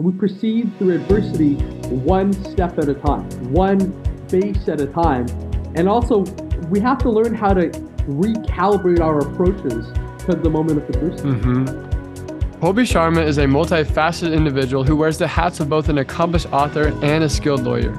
We proceed through adversity one step at a time, one face at a time. And also, we have to learn how to recalibrate our approaches to the moment of adversity. Mm-hmm. Colby Sharma is a multifaceted individual who wears the hats of both an accomplished author and a skilled lawyer.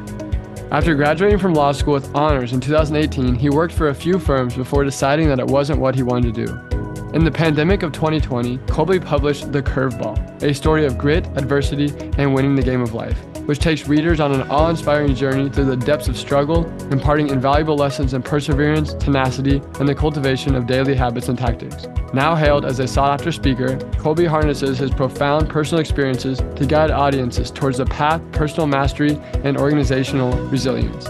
After graduating from law school with honors in 2018, he worked for a few firms before deciding that it wasn't what he wanted to do. In the pandemic of 2020, Colby published The Curveball, a story of grit, adversity, and winning the game of life, which takes readers on an awe inspiring journey through the depths of struggle, imparting invaluable lessons in perseverance, tenacity, and the cultivation of daily habits and tactics. Now hailed as a sought after speaker, Colby harnesses his profound personal experiences to guide audiences towards the path, personal mastery, and organizational resilience.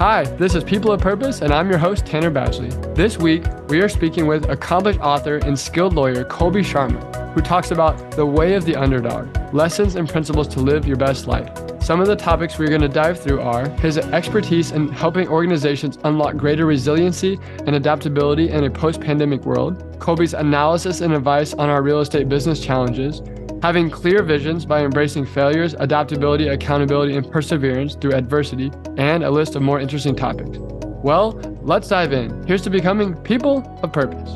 Hi, this is People of Purpose, and I'm your host, Tanner Badgley. This week, we are speaking with accomplished author and skilled lawyer Colby Sharma, who talks about the way of the underdog, lessons and principles to live your best life. Some of the topics we're going to dive through are his expertise in helping organizations unlock greater resiliency and adaptability in a post pandemic world, Colby's analysis and advice on our real estate business challenges, Having clear visions by embracing failures, adaptability, accountability, and perseverance through adversity, and a list of more interesting topics. Well, let's dive in. Here's to becoming people of purpose.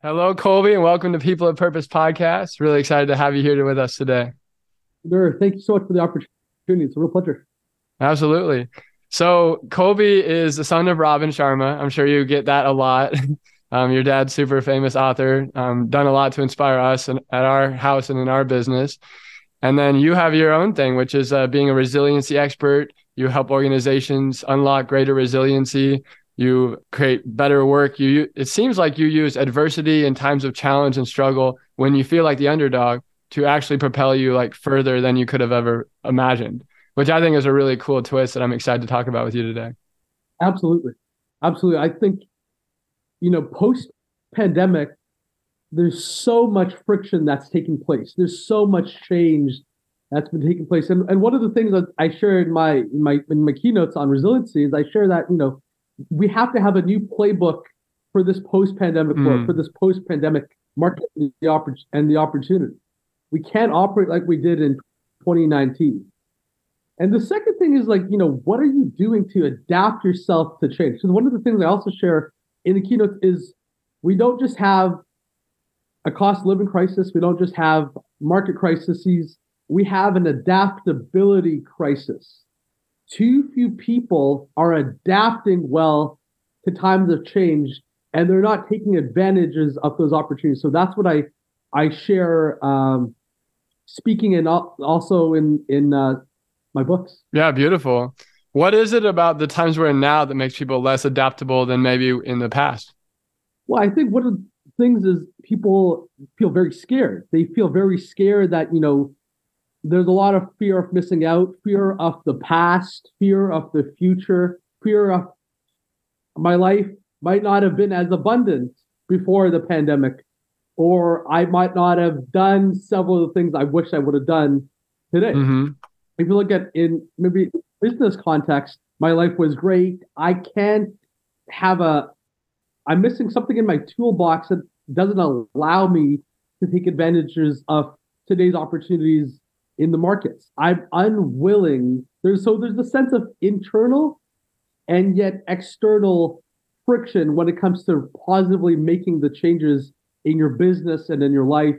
Hello, Colby, and welcome to People of Purpose podcast. Really excited to have you here with us today. Sure. Thank you so much for the opportunity. It's a real pleasure. Absolutely. So, Colby is the son of Robin Sharma. I'm sure you get that a lot. Um, your dad's super famous author, um, done a lot to inspire us and at our house and in our business. And then you have your own thing, which is uh, being a resiliency expert. You help organizations unlock greater resiliency. You create better work. You it seems like you use adversity in times of challenge and struggle when you feel like the underdog to actually propel you like further than you could have ever imagined, which I think is a really cool twist that I'm excited to talk about with you today. Absolutely, absolutely. I think you know, post pandemic, there's so much friction that's taking place. There's so much change that's been taking place. And, and one of the things that I share in my, in my in my keynotes on resiliency is I share that, you know, we have to have a new playbook for this post-pandemic mm. world, for this post-pandemic market and the, oppor- and the opportunity. We can't operate like we did in 2019. And the second thing is like, you know, what are you doing to adapt yourself to change? So one of the things I also share in the keynote is we don't just have a cost living crisis, we don't just have market crises, we have an adaptability crisis. Too few people are adapting well to times of change and they're not taking advantages of those opportunities. So that's what I I share um, speaking and also in in uh, my books. Yeah, beautiful. What is it about the times we're in now that makes people less adaptable than maybe in the past? Well, I think one of the things is people feel very scared. They feel very scared that, you know, there's a lot of fear of missing out, fear of the past, fear of the future, fear of my life might not have been as abundant before the pandemic, or I might not have done several of the things I wish I would have done today. Mm-hmm. If you look at in maybe business context, my life was great. I can't have a, I'm missing something in my toolbox that doesn't allow me to take advantages of today's opportunities in the markets. I'm unwilling. There's so there's a sense of internal and yet external friction when it comes to positively making the changes in your business and in your life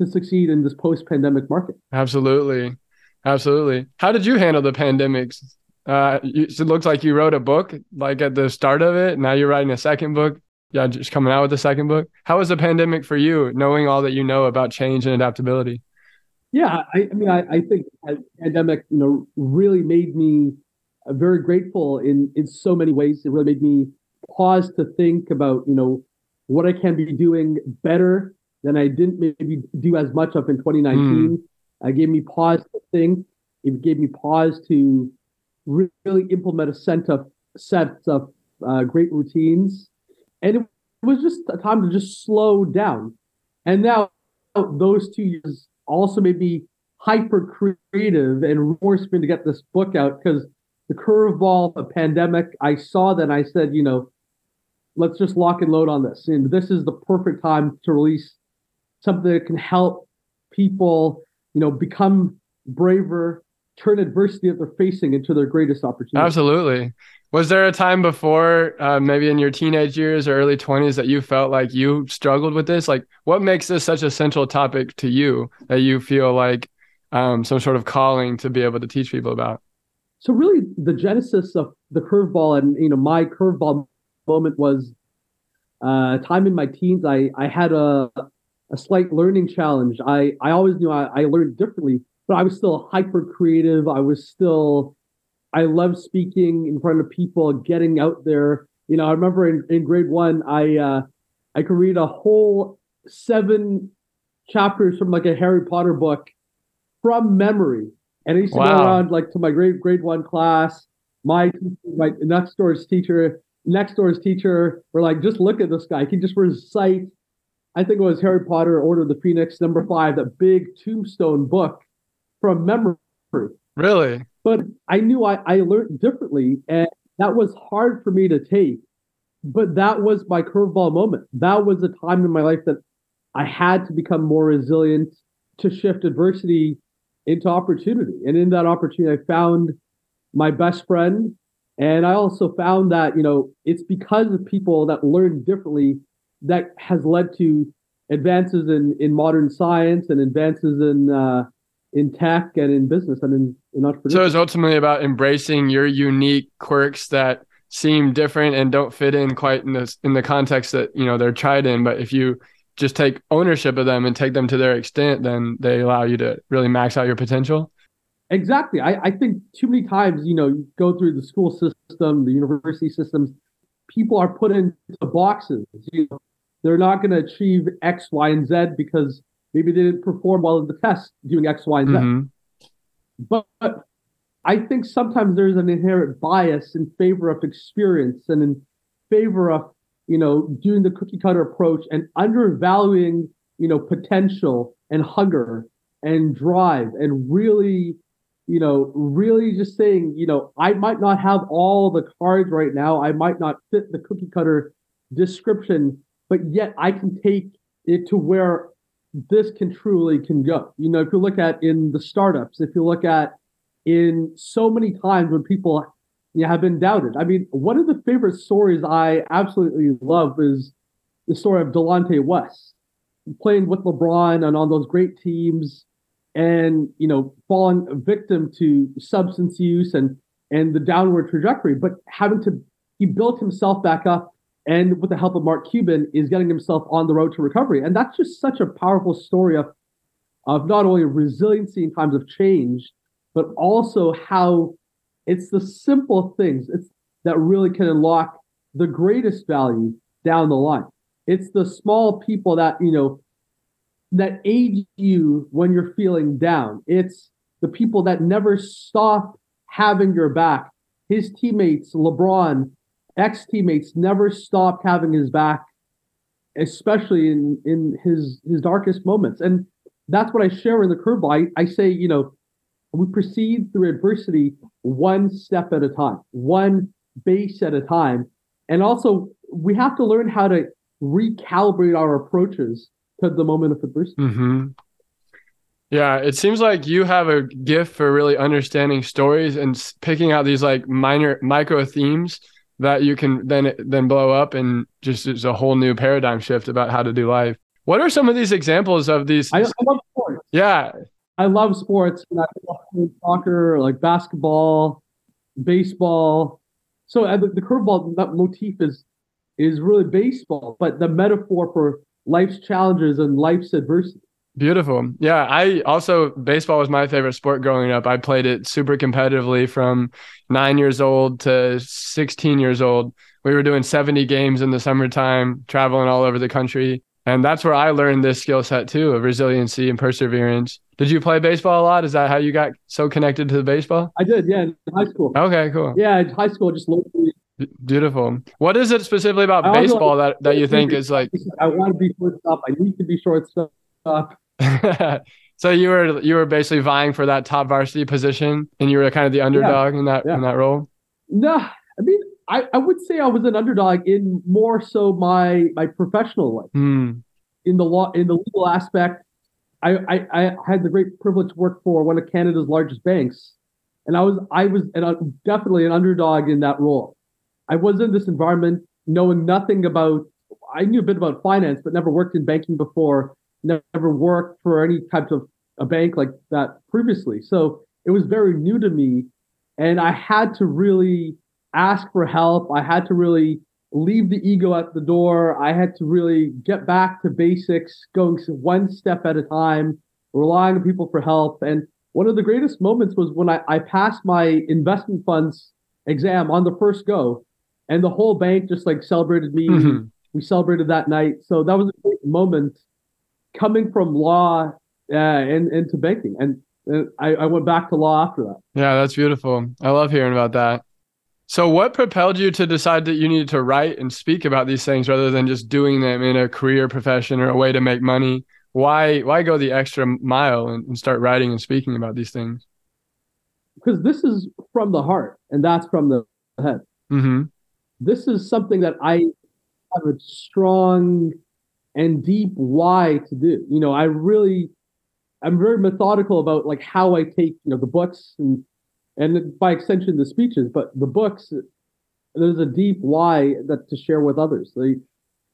to succeed in this post-pandemic market. Absolutely. Absolutely. How did you handle the pandemics? Uh, you, it looks like you wrote a book like at the start of it. Now you're writing a second book. Yeah, just coming out with the second book. How was the pandemic for you, knowing all that you know about change and adaptability? Yeah, I, I mean, I, I think pandemic, you know, really made me uh, very grateful in in so many ways. It really made me pause to think about, you know, what I can be doing better than I didn't maybe do as much of in 2019. Mm. Uh, gave me pause to think. It gave me pause to really implement a set of sets of uh, great routines, and it was just a time to just slow down. And now those two years also made me hyper creative and forced me to get this book out because the curveball, the pandemic, I saw that I said, you know, let's just lock and load on this. And this is the perfect time to release something that can help people, you know, become braver, turn adversity that they're facing into their greatest opportunity. Absolutely. Was there a time before, uh, maybe in your teenage years or early 20s, that you felt like you struggled with this? Like, what makes this such a central topic to you that you feel like um, some sort of calling to be able to teach people about? So, really, the genesis of the curveball and you know my curveball moment was uh, time in my teens. I I had a a slight learning challenge. I I always knew I, I learned differently, but I was still hyper creative. I was still I love speaking in front of people, getting out there. You know, I remember in, in grade one, I uh, I could read a whole seven chapters from like a Harry Potter book from memory. And I used to wow. go around like to my grade grade one class. My my next door's teacher, next door's teacher were like, just look at this guy. He can just recite. I think it was Harry Potter, Order of the Phoenix, number five, that big tombstone book from memory. Really? But I knew I, I learned differently, and that was hard for me to take. But that was my curveball moment. That was a time in my life that I had to become more resilient to shift adversity into opportunity. And in that opportunity, I found my best friend. And I also found that, you know, it's because of people that learn differently that has led to advances in, in modern science and advances in uh, in tech and in business and in, in entrepreneurship. So it's ultimately about embracing your unique quirks that seem different and don't fit in quite in this in the context that you know they're tried in. But if you just take ownership of them and take them to their extent, then they allow you to really max out your potential. Exactly. I, I think too many times, you know, you go through the school system, the university systems, people are put into boxes. You know, they're not going to achieve X, Y, and Z because Maybe they didn't perform well in the test doing X, Y, and Z. Mm-hmm. But, but I think sometimes there's an inherent bias in favor of experience and in favor of, you know, doing the cookie cutter approach and undervaluing, you know, potential and hunger and drive and really, you know, really just saying, you know, I might not have all the cards right now. I might not fit the cookie cutter description, but yet I can take it to where this can truly can go. You know, if you look at in the startups, if you look at in so many times when people you know, have been doubted. I mean, one of the favorite stories I absolutely love is the story of Delonte West playing with LeBron and on those great teams and you know falling victim to substance use and and the downward trajectory but having to he built himself back up and with the help of Mark Cuban, is getting himself on the road to recovery. And that's just such a powerful story of, of not only resiliency in times of change, but also how it's the simple things it's, that really can unlock the greatest value down the line. It's the small people that, you know, that aid you when you're feeling down. It's the people that never stop having your back. His teammates, LeBron, ex teammates never stopped having his back, especially in in his his darkest moments. And that's what I share in the curveball. I, I say, you know, we proceed through adversity one step at a time, one base at a time. And also, we have to learn how to recalibrate our approaches to the moment of adversity. Mm-hmm. Yeah, it seems like you have a gift for really understanding stories and picking out these like minor micro themes that you can then then blow up and just it's a whole new paradigm shift about how to do life. What are some of these examples of these? I, I love sports. Yeah, I love sports. I love soccer, like basketball, baseball. So uh, the, the curveball motif is is really baseball, but the metaphor for life's challenges and life's adversity. Beautiful. Yeah, I also baseball was my favorite sport growing up. I played it super competitively from 9 years old to 16 years old. We were doing 70 games in the summertime, traveling all over the country. And that's where I learned this skill set too of resiliency and perseverance. Did you play baseball a lot? Is that how you got so connected to the baseball? I did, yeah, in high school. Okay, cool. Yeah, in high school, just locally. Beautiful. What is it specifically about I baseball that, that you think is like I want to be shortstop. I need to be shortstop. so you were you were basically vying for that top varsity position and you were kind of the underdog in that yeah. in that role? No, I mean, I, I would say I was an underdog in more so my my professional life. Hmm. in the law in the legal aspect I, I i had the great privilege to work for one of canada's largest banks and i was i was and I'm definitely an underdog in that role i was in this environment knowing nothing about i knew a bit about finance but never worked in banking before never worked for any type of a bank like that previously so it was very new to me and i had to really ask for help i had to really leave the ego at the door. I had to really get back to basics, going one step at a time, relying on people for help. And one of the greatest moments was when I, I passed my investment funds exam on the first go, and the whole bank just like celebrated me. Mhm. We celebrated that night. So that was a great moment coming from law uh, and into banking. And uh, I, I went back to law after that. Yeah, that's beautiful. I love hearing about that. So, what propelled you to decide that you needed to write and speak about these things rather than just doing them in a career profession or a way to make money? Why why go the extra mile and, and start writing and speaking about these things? Because this is from the heart and that's from the head. hmm this is something that I have a strong and deep why to do. You know, I really, I'm very methodical about like how I take you know the books and and by extension the speeches, but the books. There's a deep why that to share with others. The,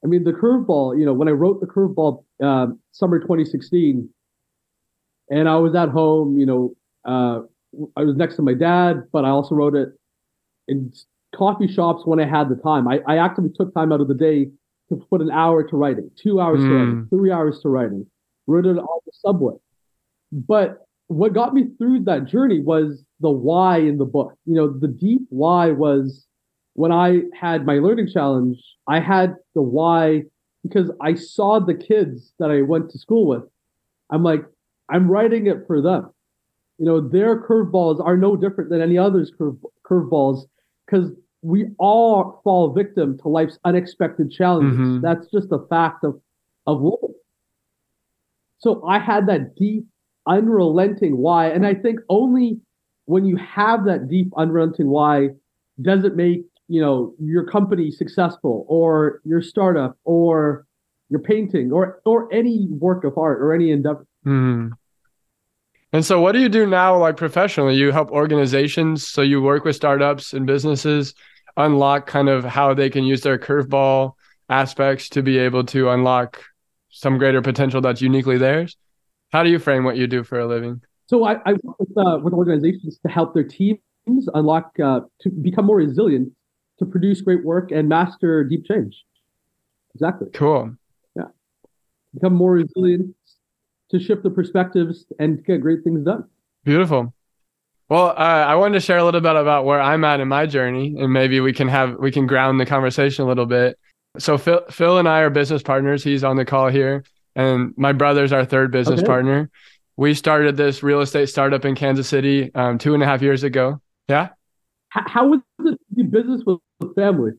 I mean, the curveball. You know, when I wrote the curveball, uh, summer 2016, and I was at home. You know, uh, I was next to my dad, but I also wrote it in coffee shops when I had the time. I, I actively took time out of the day to put an hour to writing, two hours to writing, hmm. three hours to writing, wrote it on the subway. But what got me through that journey was the why in the book. You know, the deep why was when I had my learning challenge, I had the why because I saw the kids that I went to school with. I'm like, I'm writing it for them. You know, their curveballs are no different than any other's curve curveballs because we all fall victim to life's unexpected challenges. Mhm. That's just a fact of of living. So I had that deep, unrelenting why, and I think only when you have that deep, unrelenting why does it make you know your company successful, or your startup, or your painting, or or any work of art, or any endeavor. hmm And so, what do you do now, like professionally? You help organizations, so you work with startups and businesses, unlock kind of how they can use their curveball aspects to be able to unlock some greater potential that's uniquely theirs. How do you frame what you do for a living? So I, I work with, uh, with organizations to help their teams unlock uh, to become more resilient, to produce great work and master deep change. Exactly. Cool. Yeah. Become more resilient, to shift the perspectives and get great things done. Beautiful. Well, uh, I wanted to share a little bit about where I'm at in my journey, and maybe we can have we can ground the conversation a little bit. So Phil, Phil and I are business partners. He's on the call here, and my brother's our third business Okay. partner. We started this real estate startup in Kansas City um, two and a half years ago. Yeah, how how is it business with, with family?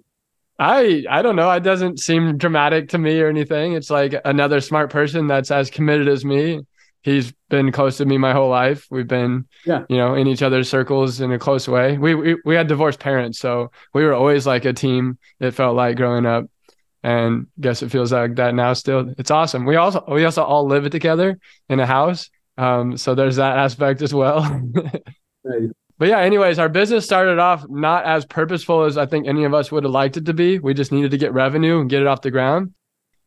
I I don't know. It doesn't seem dramatic to me or anything. It's like another smart person that's as committed as me. He's been close to me my whole life. We've been, Yeah. you know, in each other's circles in a close way. We we we had divorced parents, so we were always like a team. It felt like growing up, and guess it feels like that now. Still, it's awesome. We also we also all live together in a house. Um, so there's that aspect as well. But yeah, anyways, our business started off not as purposeful as I think any of us would have liked it to be. We just needed to get revenue and get it off the ground.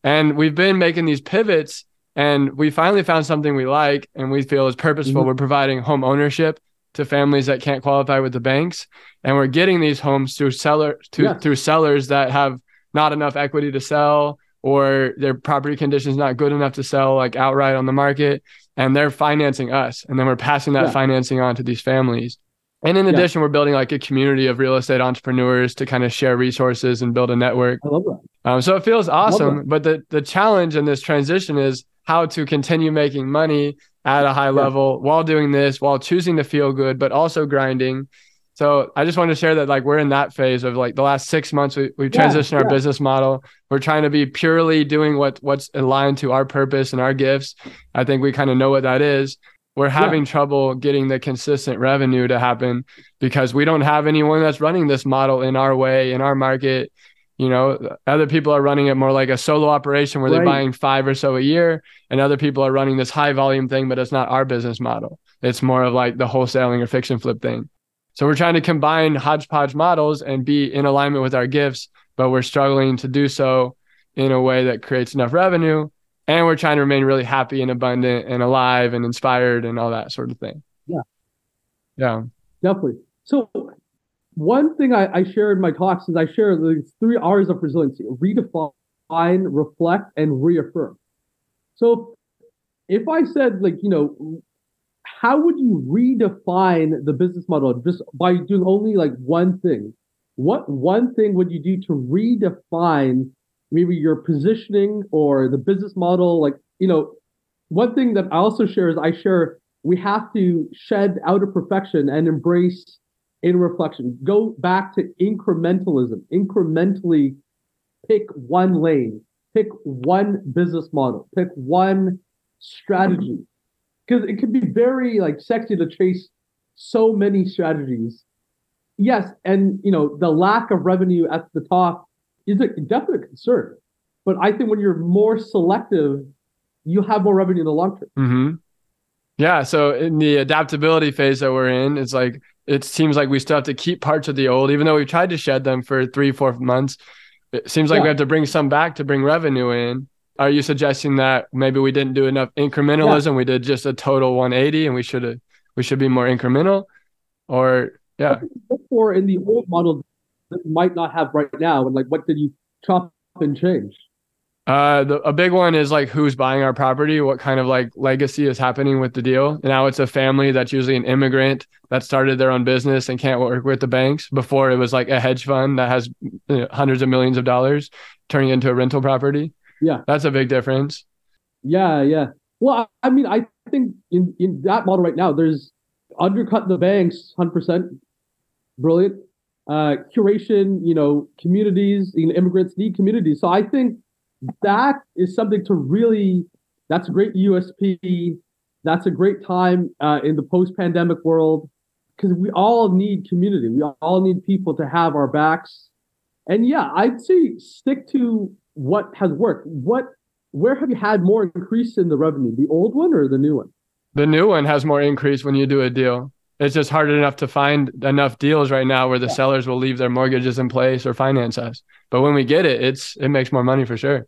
And we've been making these pivots and we finally found something we like and we feel is purposeful. Mhm. We're providing home ownership to families that can't qualify with the banks. And we're getting these homes through seller to Yes. through sellers that have not enough equity to sell or their property conditions not good enough to sell like outright on the market and they're financing us and then we're passing that Yeah. financing on to these families and in addition we're building like a community of real estate entrepreneurs to kind of share resources and build a network I love that. um, so it feels awesome but the the challenge in this transition is how to continue making money at a high Yeah. level while doing this while choosing to feel good but also grinding so I just want to share that like we're in that phase of like the last six months we, we've Yeah, transitioned our yeah. business model. We're trying to be purely doing what what's aligned to our purpose and our gifts. I think we kind of know what that is. We're having trouble getting the consistent revenue to happen because we don't have anyone that's running this model in our way, in our market. You know, other people are running it more like a solo operation where they're buying five or so a year, and other people are running this high volume thing, but it's not our business model. It's more of like the wholesaling or fix-and-flip thing. So we're trying to combine hodgepodge models and be in alignment with our gifts, but we're struggling to do so in a way that creates enough revenue. And we're trying to remain really happy and abundant and alive and inspired and all that sort of thing. Yeah. Yeah. Definitely. So one thing I, I share in my talks is I share the three R's of resiliency: redefine, reflect, and reaffirm. So if I said like, you know, how would you redefine the business model just by doing only like one thing? What one thing would you do to redefine maybe your positioning or the business model? Like, you know, one thing that I also share is I share we have to shed outer perfection and embrace inner reflection. Go back to incrementalism, incrementally pick one lane, pick one business model, pick one strategy. Because it can be very like sexy to chase so many strategies. Yes, and you know, the lack of revenue at the top is a definite concern. But I think when you're more selective, you have more revenue in the long term. hmm Yeah. So in the adaptability phase that we're in, it's like it seems like we still have to keep parts of the old, even though we've tried to shed them for three, four months. It seems like Yeah. we have to bring some back to bring revenue in. Are you suggesting that maybe we didn't do enough incrementalism? We did just a total 180 and we should have we should be more incremental? Or yeah. Or in the old model that might not have right now and like what did you chop and change Uh, the, a big one is like who's buying our property, what kind of like legacy is happening with the deal. Now it's a family that's usually an immigrant that started their own business and can't work with the banks. Before it was like a hedge fund that has you know, hundreds of millions of dollars turning into a rental property. Yeah. that's a big difference. yeah yeah well i, mean i think in, in that model right now there's undercut the banks 100% brilliant uh curation you know communities you know, immigrants need communities so i think that is something to really that's a great usp that's a great time uh, in the post-pandemic world because we all need community. We all need people to have our backs. And yeah i'd say stick to what has worked. What where have you had more increase in the revenue? The old one or the new one? The new one has more increase when you do a deal. It's just hard enough to find enough deals right now where the Yeah. sellers will leave their mortgages in place or finance us. But when we get it, it's it makes more money for sure.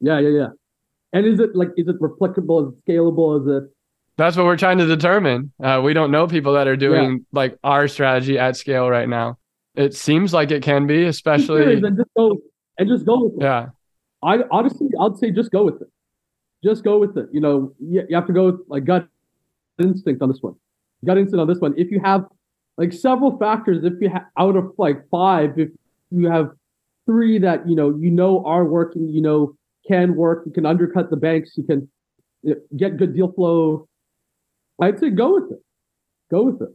yeah yeah yeah and is it like is it replicable is it scalable is it That's what we're trying to determine. Uh, we don't know people that are doing like our strategy at scale right now. It seems like it can be, especially. and just go and just go with it Yeah. i honestly i'd say just go with it just go with it you know you, you have to go with like gut instinct on this one gut instinct on this one if you have like several factors if you have out of like five if you have three that you know you know are working you know can work you can undercut the banks you can you know, get good deal flow i'd say go with it go with it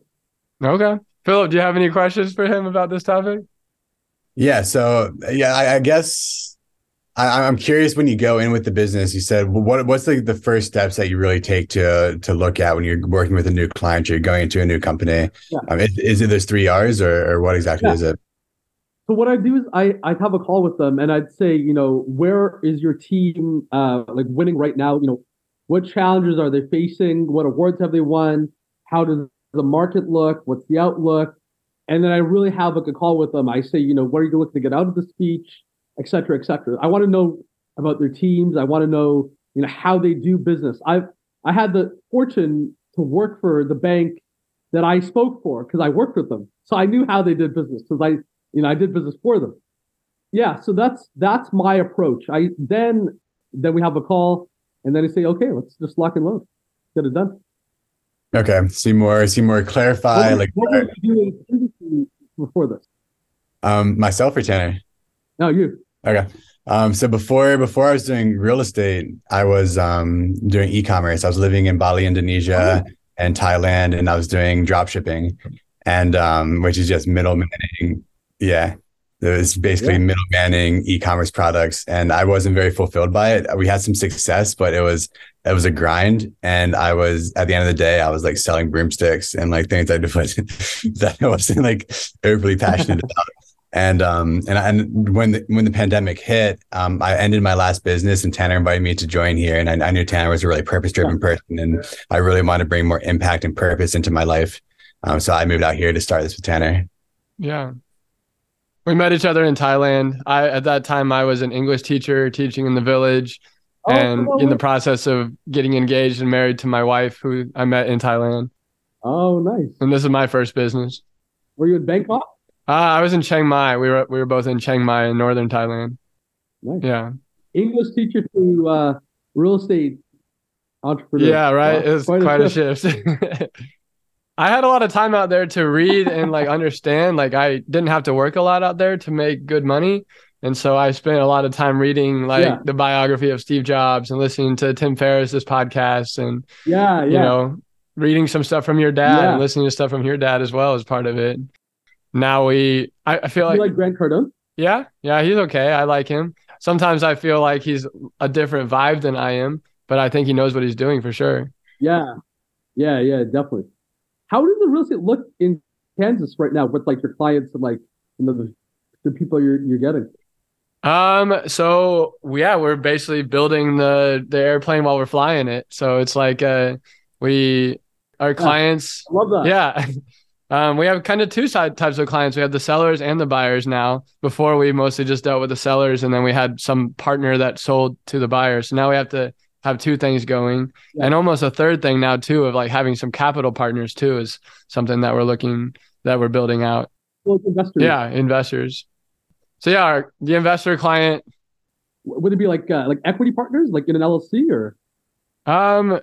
Okay. Philip, do you have any questions for him about this topic? Yeah. So yeah, I, I guess I, I'm curious when you go in with the business. You said well, what what's the, the first steps that you really take to to look at when you're working with a new client? You're going into a new company. Yeah. Um, is, is it those three R's or, or what exactly Yeah. is it? So what I do is I I'd have a call with them and I'd say, you know, where is your team uh like winning right now? You know, what challenges are they facing? What awards have they won? How does the market look? What's the outlook? And then I really have like a call with them. I say, you know, what are you looking to get out of the speech, et cetera, et cetera. I want to know about their teams. I want to know, you know, how they do business. I've I had the fortune to work for the bank that I spoke for because I worked with them. So I knew how they did business because I you know, I did business for them. yeah, so that's that's my approach. I then then we have a call, and then I say, okay, let's just lock and load, get it done. Okay, see more, see more, clarify. What, like, what were you doing before this? um, myself or Tanner? No, you. Okay. Um, so before before I was doing real estate, I was um, doing e-commerce. I was living in Bali, Indonesia, Oh. and Thailand, and I was doing drop shipping, and um, which is just middlemaning. Yeah, it was basically Yeah. middlemaning e-commerce products, and I wasn't very fulfilled by it. We had some success, but it was it was a grind, and I was at the end of the day, I was like selling broomsticks and like things I wasn't that I wasn't like overly passionate about and um and and when the, when the pandemic hit um i ended my last business and tanner invited me to join here and i, I knew tanner was a really purpose driven person and i really wanted to bring more impact and purpose into my life um so i moved out here to start this with tanner Yeah. We met each other in Thailand. I at that time I was an English teacher teaching in the village Oh, and in the process of getting engaged and married to my wife who I met in Thailand. oh, nice. And this is my first business. Were you in Bangkok? Uh, I was in Chiang Mai. We were we were both in Chiang Mai in northern Thailand. Nice. Yeah. English teacher to uh, real estate entrepreneur. Yeah, right. Wow, It was quite, a shift. I had a lot of time out there to read and like understand. Like I didn't have to work a lot out there to make good money. And so I spent a lot of time reading like Yeah. the biography of Steve Jobs and listening to Tim Ferriss's podcast and Yeah, yeah. you know, reading some stuff from your dad Yeah. and listening to stuff from your dad as well as part of it. Now we I, I feel you like like Grant Cardone? yeah, yeah, he's okay. I like him. Sometimes I feel like he's a different vibe than I am, but I think he knows what he's doing for sure. Yeah, yeah, yeah, definitely. How does the real estate look in Kansas right now with like your clients and like you know the, the people you're you're getting? Um, so yeah, we're basically building the the airplane while we're flying it. So it's like uh we our clients I love that. yeah. Um, we have kind of two side types of clients. We have the sellers and the buyers now. Before we mostly just dealt with the sellers and then we had some partner that sold to the buyers. So now we have to have two things going. Yeah. And almost a third thing now too of like having some capital partners too is something that we're looking that we're building out. Well, investors. Yeah, investors. So yeah, our, the investor client Would it be like uh, like equity partners, like in an LLC, or Um,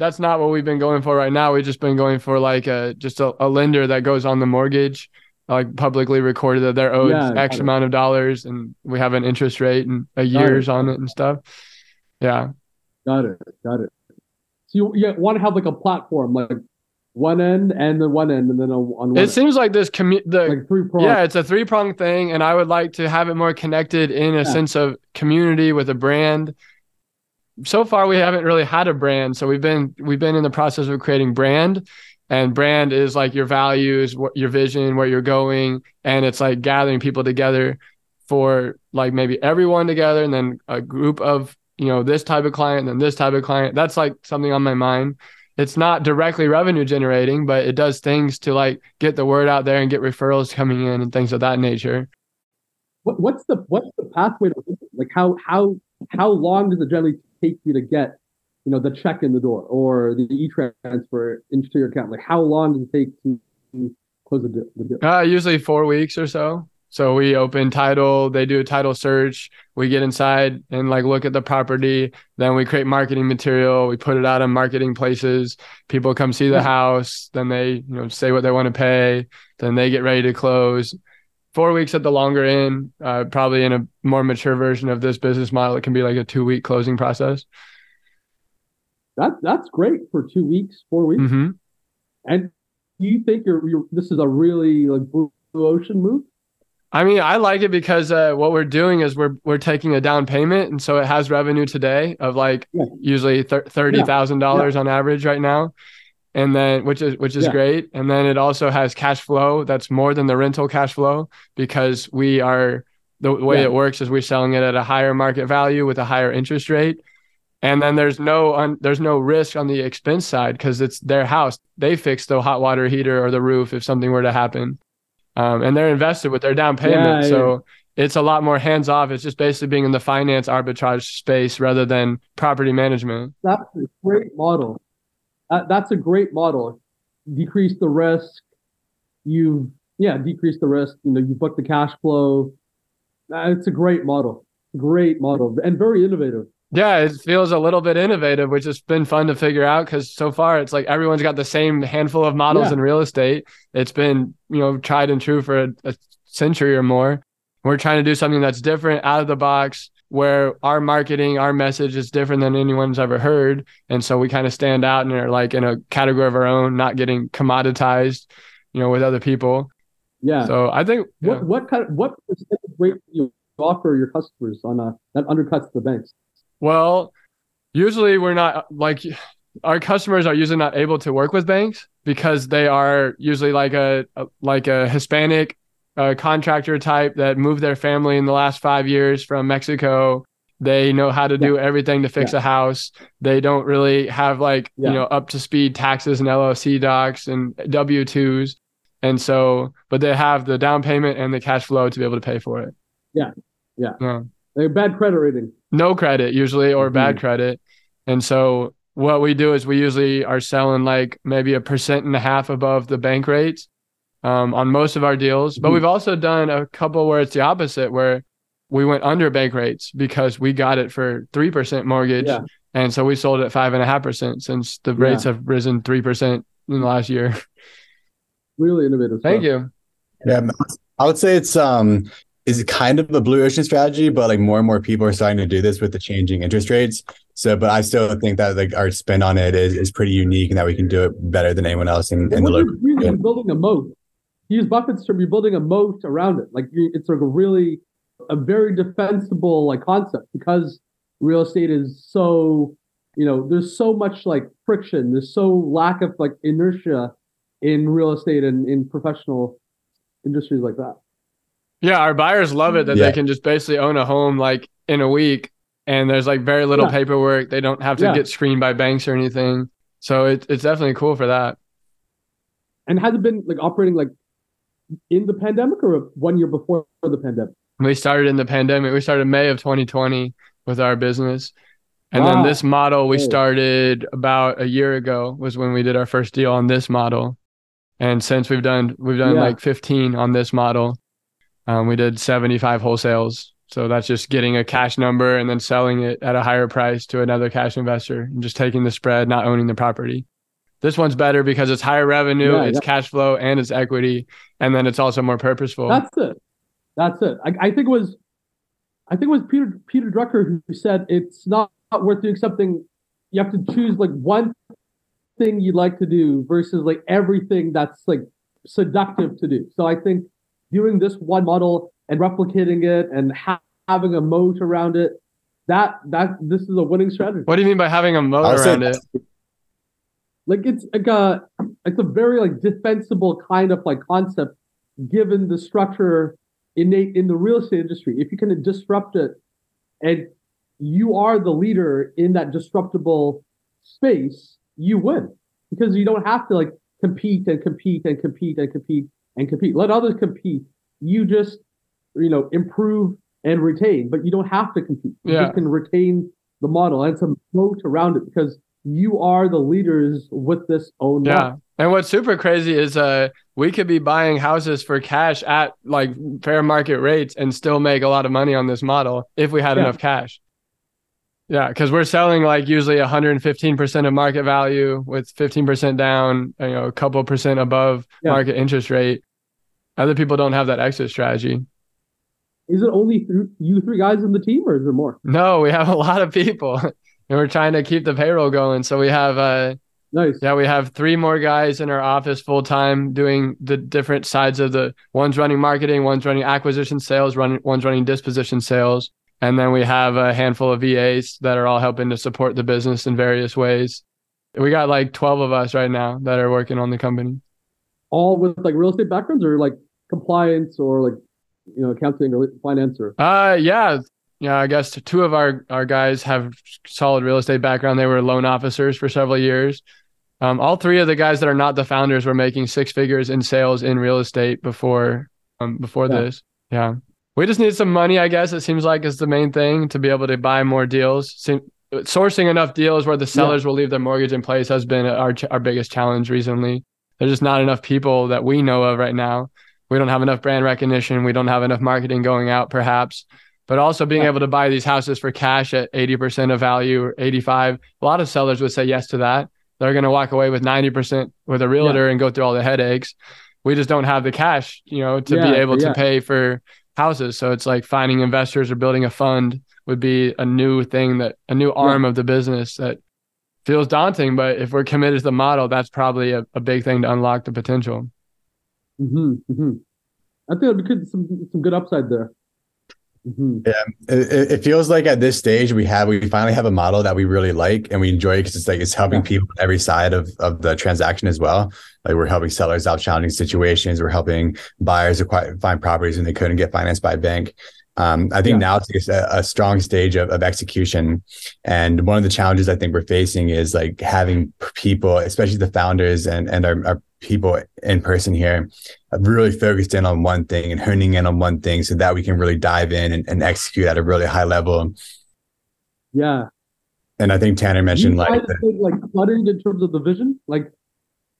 that's not what we've been going for right now. We've just been going for like a just a, a lender that goes on the mortgage, like publicly recorded that they're owed Yeah, X amount of dollars, and we have an interest rate and a years on it and stuff. Yeah, got it, got it. So you, you want to have like a platform, like one end and then one end, and then on one it end. seems like this commu- the like three prongs. yeah, it's a three prong thing, and I would like to have it more connected in a Yeah. sense of community with a brand. So far, we haven't really had a brand, so we've been we've been in the process of creating brand, and brand is like your values, what your vision, where you're going, and it's like gathering people together for like maybe everyone together, and then a group of you know this type of client, and then this type of client. That's like something on my mind. It's not directly revenue generating, but it does things to like get the word out there and get referrals coming in and things of that nature. What, what's the what's the pathway to like how how how long does it generally take you to get you know the check in the door or the e transfer into your account? Like how long does it take to close the deal? The deal? Uh, usually four weeks or so. So we open title, they do a title search, we get inside and like look at the property, then we create marketing material, we put it out on marketing places, people come see the house, then they, you know, say what they want to pay, then they get ready to close. Four weeks at the longer end, uh, probably in a more mature version of this business model, it can be like a two week closing process. That that's great for two weeks, four weeks. hmm And do you think you're, you're this is a really like blue ocean move? I mean, I like it because uh, what we're doing is we're we're taking a down payment, and so it has revenue today of like Yeah. usually thir- thirty thousand dollars on average right now, and then which is which is Yeah. great, and then it also has cash flow that's more than the rental cash flow because we are the way Yeah. it works is we're selling it at a higher market value with a higher interest rate, and then there's no un- there's no risk on the expense side because it's their house. They fix the hot water heater or the roof if something were to happen um, and they're invested with their down payment. Yeah, so it's a lot more hands off. It's just basically being in the finance arbitrage space rather than property management. That's a great model. That, that's a great model. Decrease the risk. You yeah, decrease the risk. You know, you book the cash flow. It's a great model, great model, and very innovative. Yeah, it feels a little bit innovative, which has been fun to figure out because so far it's like everyone's got the same handful of models Yeah. in real estate. It's been, you know, tried and true for a, a century or more. We're trying to do something that's different, out of the box, where our marketing, our message is different than anyone's ever heard. And so we kind of stand out and are like in a category of our own, not getting commoditized, you know, with other people. Yeah. So I think. What what kind of what percentage rate do you offer your customers on a that undercuts the banks? Well, usually we're not like our customers are usually not able to work with banks because they are usually like a, a like a Hispanic uh, contractor type that moved their family in the last five years from Mexico. They know how to do everything to fix Yeah. a house. They don't really have like Yeah. you know up to speed taxes and LLC docs and W twos, and so but they have the down payment and the cash flow to be able to pay for it. Yeah. Yeah. Yeah They have bad credit rating. no credit usually or bad Mhm. credit. And so what we do is we usually are selling like maybe a percent and a half above the bank rates um, on most of our deals. But Mhm. we've also done a couple where it's the opposite, where we went under bank rates because we got it for 3% mortgage. Yeah. And so we sold it five and a half percent since the Yeah. rates have risen 3% in the last year. Really innovative. Thank stuff. you. Yeah, I would say it's um is kind of a blue ocean strategy, but like more and more people are starting to do this with the changing interest rates. So, but I still think that like our spin on it is, is pretty unique and that we can do it better than anyone else in, in the And local. you're really building a moat. To use Buffett's term, you're building a moat around it. Like it's like a really a very defensible like concept because real estate is so you know there's so much like friction. There's so lack of like inertia in real estate and in professional industries like that. Yeah, our buyers love it that Yeah. they can just basically own a home like in a week and there's like very little Yeah. paperwork. They don't have to Yeah. get screened by banks or anything. So it, it's definitely cool for that. And has it been like operating like in the pandemic or one year before the pandemic? We started in the pandemic. We started May of 2020 with our business. And then this model we started about a year ago was when we did our first deal on this model. And since we've done we've done Yeah. like 15 on this model. Um, we did 75 wholesales. So that's just getting a cash number and then selling it at a higher price to another cash investor and just taking the spread, not owning the property. This one's better because it's higher revenue, Yeah, it's yeah. cash flow, and it's equity, and then it's also more purposeful. That's it. That's it. I, I think it was, I think it was Peter Peter Drucker who said it's not, not worth doing something. You have to choose like one thing you'd like to do versus like everything that's like seductive to do. So I think doing this one model and replicating it and ha- having a moat around it, that that this is a winning strategy. what do you mean by having a moat I would around it? Like it's like a it's a very like defensible kind of like concept given the structure innate in the real estate industry. If you can disrupt it and you are the leader in that disruptable space you win. Because you don't have to like compete and compete and compete and compete and compete. Let others compete. You just you know improve and retain but you don't have to compete. You Yeah. just can retain the model and a moat around it because you are the leaders with this own Yeah. And what's super crazy is uh we could be buying houses for cash at like fair market rates and still make a lot of money on this model if we had Yeah. enough cash. Yeah, because we're selling like usually 115% of market value with 15% down, you know, a couple percent above Yeah. market interest rate. Other people don't have that exit strategy. Is it only th- you three guys in the team, or is there more? No, we have a lot of people and we're trying to keep the payroll going. So we have uh Nice. Yeah, we have three more guys in our office full time doing the different sides of the one's running marketing, one's running acquisition sales, running one's running disposition sales. And then we have a handful of VAs that are all helping to support the business in various ways. We got like 12 of us right now that are working on the company. All with like real estate backgrounds, or like compliance, or like you know accounting or finance, or Uh yeah. Yeah, I guess two of our our guys have solid real estate background. They were loan officers for several years. Um, all three of the guys that are not the founders were making six figures in sales in real estate before um before Yeah. this. Yeah. We just need some money, I guess. It seems like is the main thing to be able to buy more deals. Seem, sourcing enough deals where the sellers will leave their mortgage in place has been our ch- our biggest challenge recently. There's just not enough people that we know of right now we don't have enough brand recognition, we don't have enough marketing going out, perhaps. But also being able to buy these houses for cash at 80% of value or 85. A lot of sellers would say yes to that. They're going to walk away with 90% with a realtor yeah. and go through all the headaches. We just don't have the cash, you know, to yeah, be able to pay for houses. So it's like finding investors or building a fund would be a new thing that a new arm of the business that feels daunting. But if we're committed to the model, that's probably a, a big thing to unlock the potential. Mm-hmm, mm-hmm. I think it'd be some some good upside there. Mm-hmm. Yeah, it, it, feels like at this stage we have we finally have a model that we really like and we enjoy because it's like it's helping people on every side of of the transaction as well. Like we're helping sellers out challenging situations, we're helping buyers acquire, find properties when they couldn't get financed by a bank. Um, I think yeah. now it's a, a strong stage of, of execution. And one of the challenges I think we're facing is like having people, especially the founders and, and our, our people in person here, really focused in on one thing and honing in on one thing so that we can really dive in and, and execute at a really high level. Yeah. And I think Tanner mentioned like, the, like cluttered in terms of the vision. Like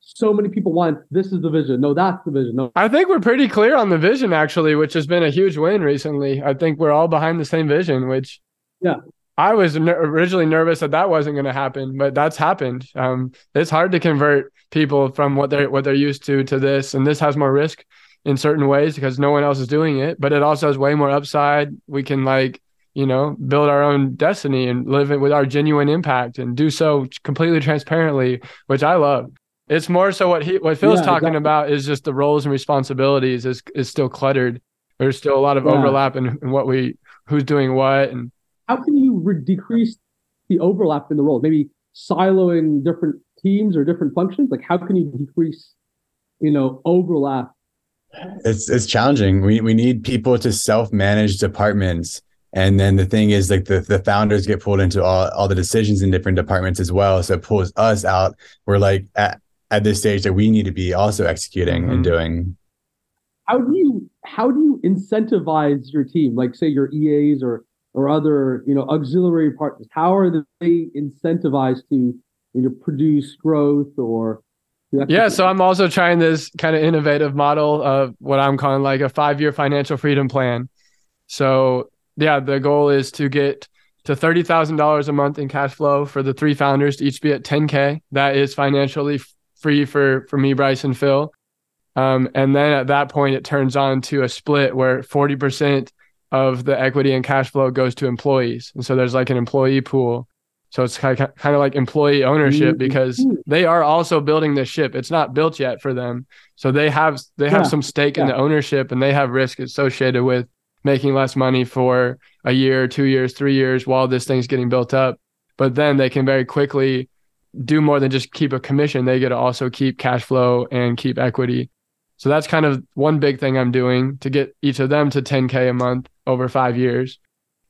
so many people want this is the vision. No, that's the vision. No. I think we're pretty clear on the vision actually, which has been a huge win recently. I think we're all behind the same vision, which yeah. I was ner- originally nervous that that wasn't going to happen, but that's happened. Um, it's hard to convert people from what they're what they're used to to this, and this has more risk in certain ways because no one else is doing it. But it also has way more upside. We can like you know build our own destiny and live it with our genuine impact and do so completely transparently, which I love. It's more so what he what Phil's yeah, talking exactly. about is just the roles and responsibilities is is still cluttered. There's still a lot of yeah. overlap in, in, what we who's doing what and how can you re- decrease the overlap in the roles? Maybe siloing different teams or different functions. Like how can you decrease, you know, overlap? It's it's challenging. We we need people to self manage departments and then the thing is like the, the founders get pulled into all, all the decisions in different departments as well. So it pulls us out. We're like at, at this stage that we need to be also executing mm-hmm. and doing. How do you how do you incentivize your team? Like say your EAs or or other you know auxiliary partners. How are they incentivized to you know produce growth or yeah, so I'm also trying this kind of innovative model of what I'm calling like a five year financial freedom plan. So, yeah, the goal is to get to $30,000 a month in cash flow for the three founders to each be at 10K. That is financially free for for me, Bryce, and Phil. Um, and then at that point, it turns on to a split where 40% of the equity and cash flow goes to employees. And so there's like an employee pool. So it's kind of, kind of like employee ownership mm-hmm. because they are also building this ship. It's not built yet for them. So they have they have yeah. some stake yeah. in the ownership and they have risk associated with making less money for a year, two years, three years while this thing's getting built up. But then they can very quickly do more than just keep a commission. They get to also keep cash flow and keep equity. So that's kind of one big thing I'm doing to get each of them to 10k a month over 5 years.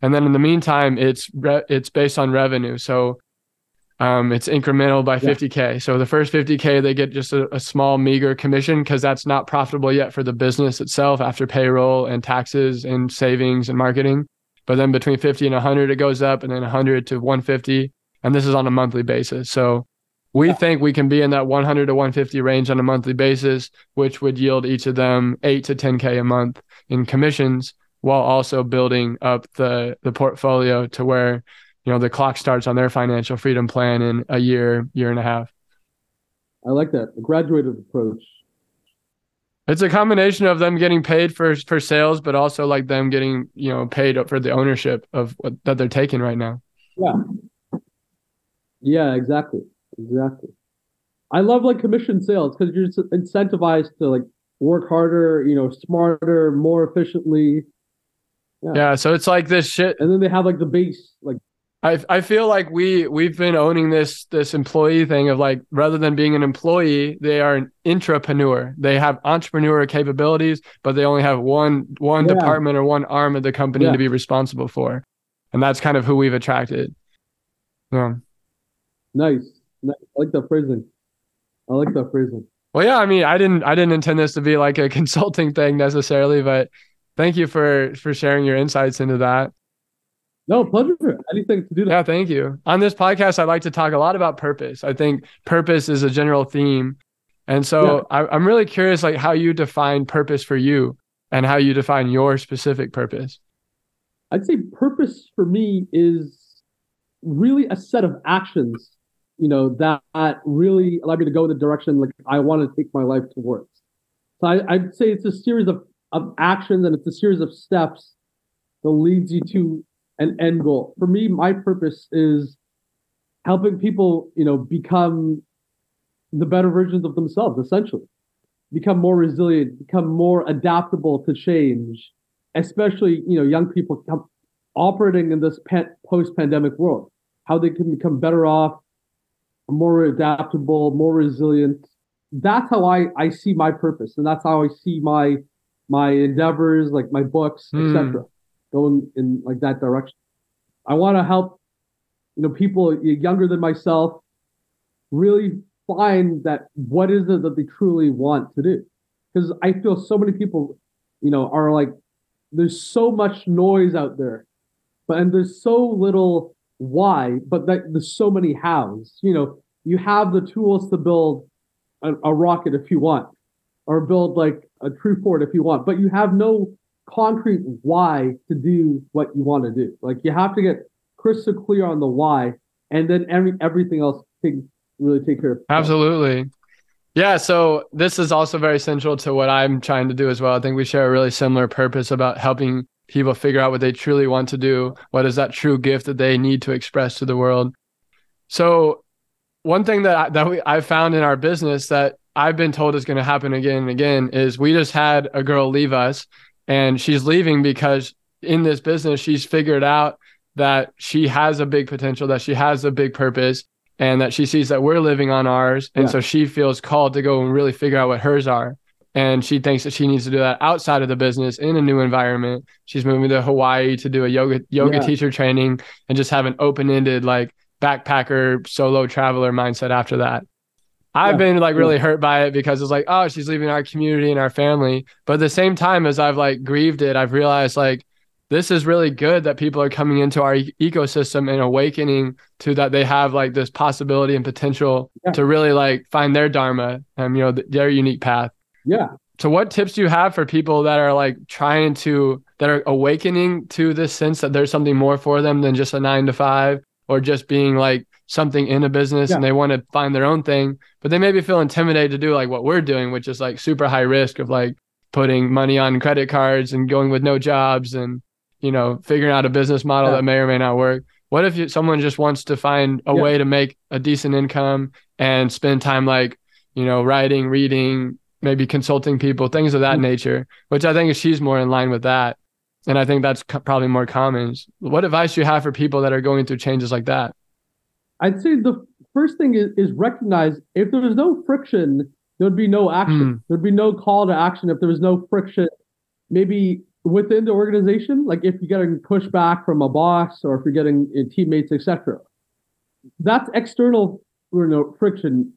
And then in the meantime, it's re- it's based on revenue. So um, it's incremental by 50k. So the first 50k they get just a, a small meager commission because that's not profitable yet for the business itself after payroll and taxes and savings and marketing. But then between 50 and 100 it goes up, and then 100 to 150 and this is on a monthly basis. So we yeah. think we can be in that 100 to 150 range on a monthly basis, which would yield each of them eight to 10k a month in commissions, while also building up the the portfolio to where you know the clock starts on their financial freedom plan in a year, year and a half. I like that a graduated approach. It's a combination of them getting paid for for sales, but also like them getting you know paid for the ownership of what that they're taking right now. Yeah, yeah, exactly. Exactly. I love like commission sales because you're incentivized to like work harder, you know, smarter, more efficiently. Yeah. yeah. So it's like this shit. And then they have like the base, like I I feel like we we've been owning this this employee thing of like rather than being an employee, they are an intrapreneur. They have entrepreneur capabilities, but they only have one one yeah. department or one arm of the company yeah. to be responsible for. And that's kind of who we've attracted. Yeah. Nice. nice. I like the phrasing. I like the phrasing. Well, yeah. I mean, I didn't. I didn't intend this to be like a consulting thing necessarily, but thank you for for sharing your insights into that. No pleasure. Anything to do that. Yeah, thank you. On this podcast, I like to talk a lot about purpose. I think purpose is a general theme, And so yeah. I, am really curious, like how you define purpose for you and how you define your specific purpose. I'd say purpose for me is really a set of actions, you know, that, that really allow me to go in the direction like I want to take my life towards. So I, I'd say it's a series of, of actions and it's a series of steps that leads you to an end goal. For me, my purpose is helping people, you know, become the better versions of themselves, essentially. Become more resilient, become more adaptable to change, especially, you know, young people operating in this post-pandemic world, how they can become better off, more adaptable, more resilient. That's how I, I see my purpose. And that's how I see my my endeavors, like my books, mm. etc going in like that direction. I want to help, you know, people younger than myself really find that what is it that they truly want to do. Because I feel so many people, you know, are like, there's so much noise out there, but and there's so little why, but that there's so many hows. You know, you have the tools to build a, a rocket if you want, or build like a true fort if you want, but you have no concrete why to do what you want to do. Like you have to get crystal clear on the why, and then every everything else can really take care of. Absolutely. Yeah, so this is also very central to what I'm trying to do as well. I think we share a really similar purpose about helping people figure out what they truly want to do. What is that true gift that they need to express to the world? So, one thing that I, that we I found in our business that I've been told is going to happen again and again is we just had a girl leave us and she's leaving because in this business she's figured out that she has a big potential that she has a big purpose and that she sees that we're living on ours and yeah. so she feels called to go and really figure out what hers are and she thinks that she needs to do that outside of the business in a new environment she's moving to hawaii to do a yoga yoga yeah. teacher training and just have an open-ended like backpacker solo traveler mindset after that I've yeah. been like really hurt by it because it's like, oh, she's leaving our community and our family. But at the same time, as I've like grieved it, I've realized like this is really good that people are coming into our e- ecosystem and awakening to that they have like this possibility and potential yeah. to really like find their dharma and you know th- their unique path. Yeah. So what tips do you have for people that are like trying to that are awakening to this sense that there's something more for them than just a 9 to 5 or just being like something in a business yeah. and they want to find their own thing, but they maybe feel intimidated to do like what we're doing, which is like super high risk of like putting money on credit cards and going with no jobs and you know figuring out a business model yeah. that may or may not work. What if you, someone just wants to find a yeah. way to make a decent income and spend time like you know writing, reading, maybe consulting people, things of that mm-hmm. nature, which I think she's more in line with that. And I think that's co- probably more common. What advice do you have for people that are going through changes like that? I'd say the first thing is, is recognize if there was no friction, there'd be no action. Mm. There'd be no call to action if there was no friction. Maybe within the organization, like if you're getting pushback from a boss or if you're getting uh, teammates, etc. That's external you know, friction,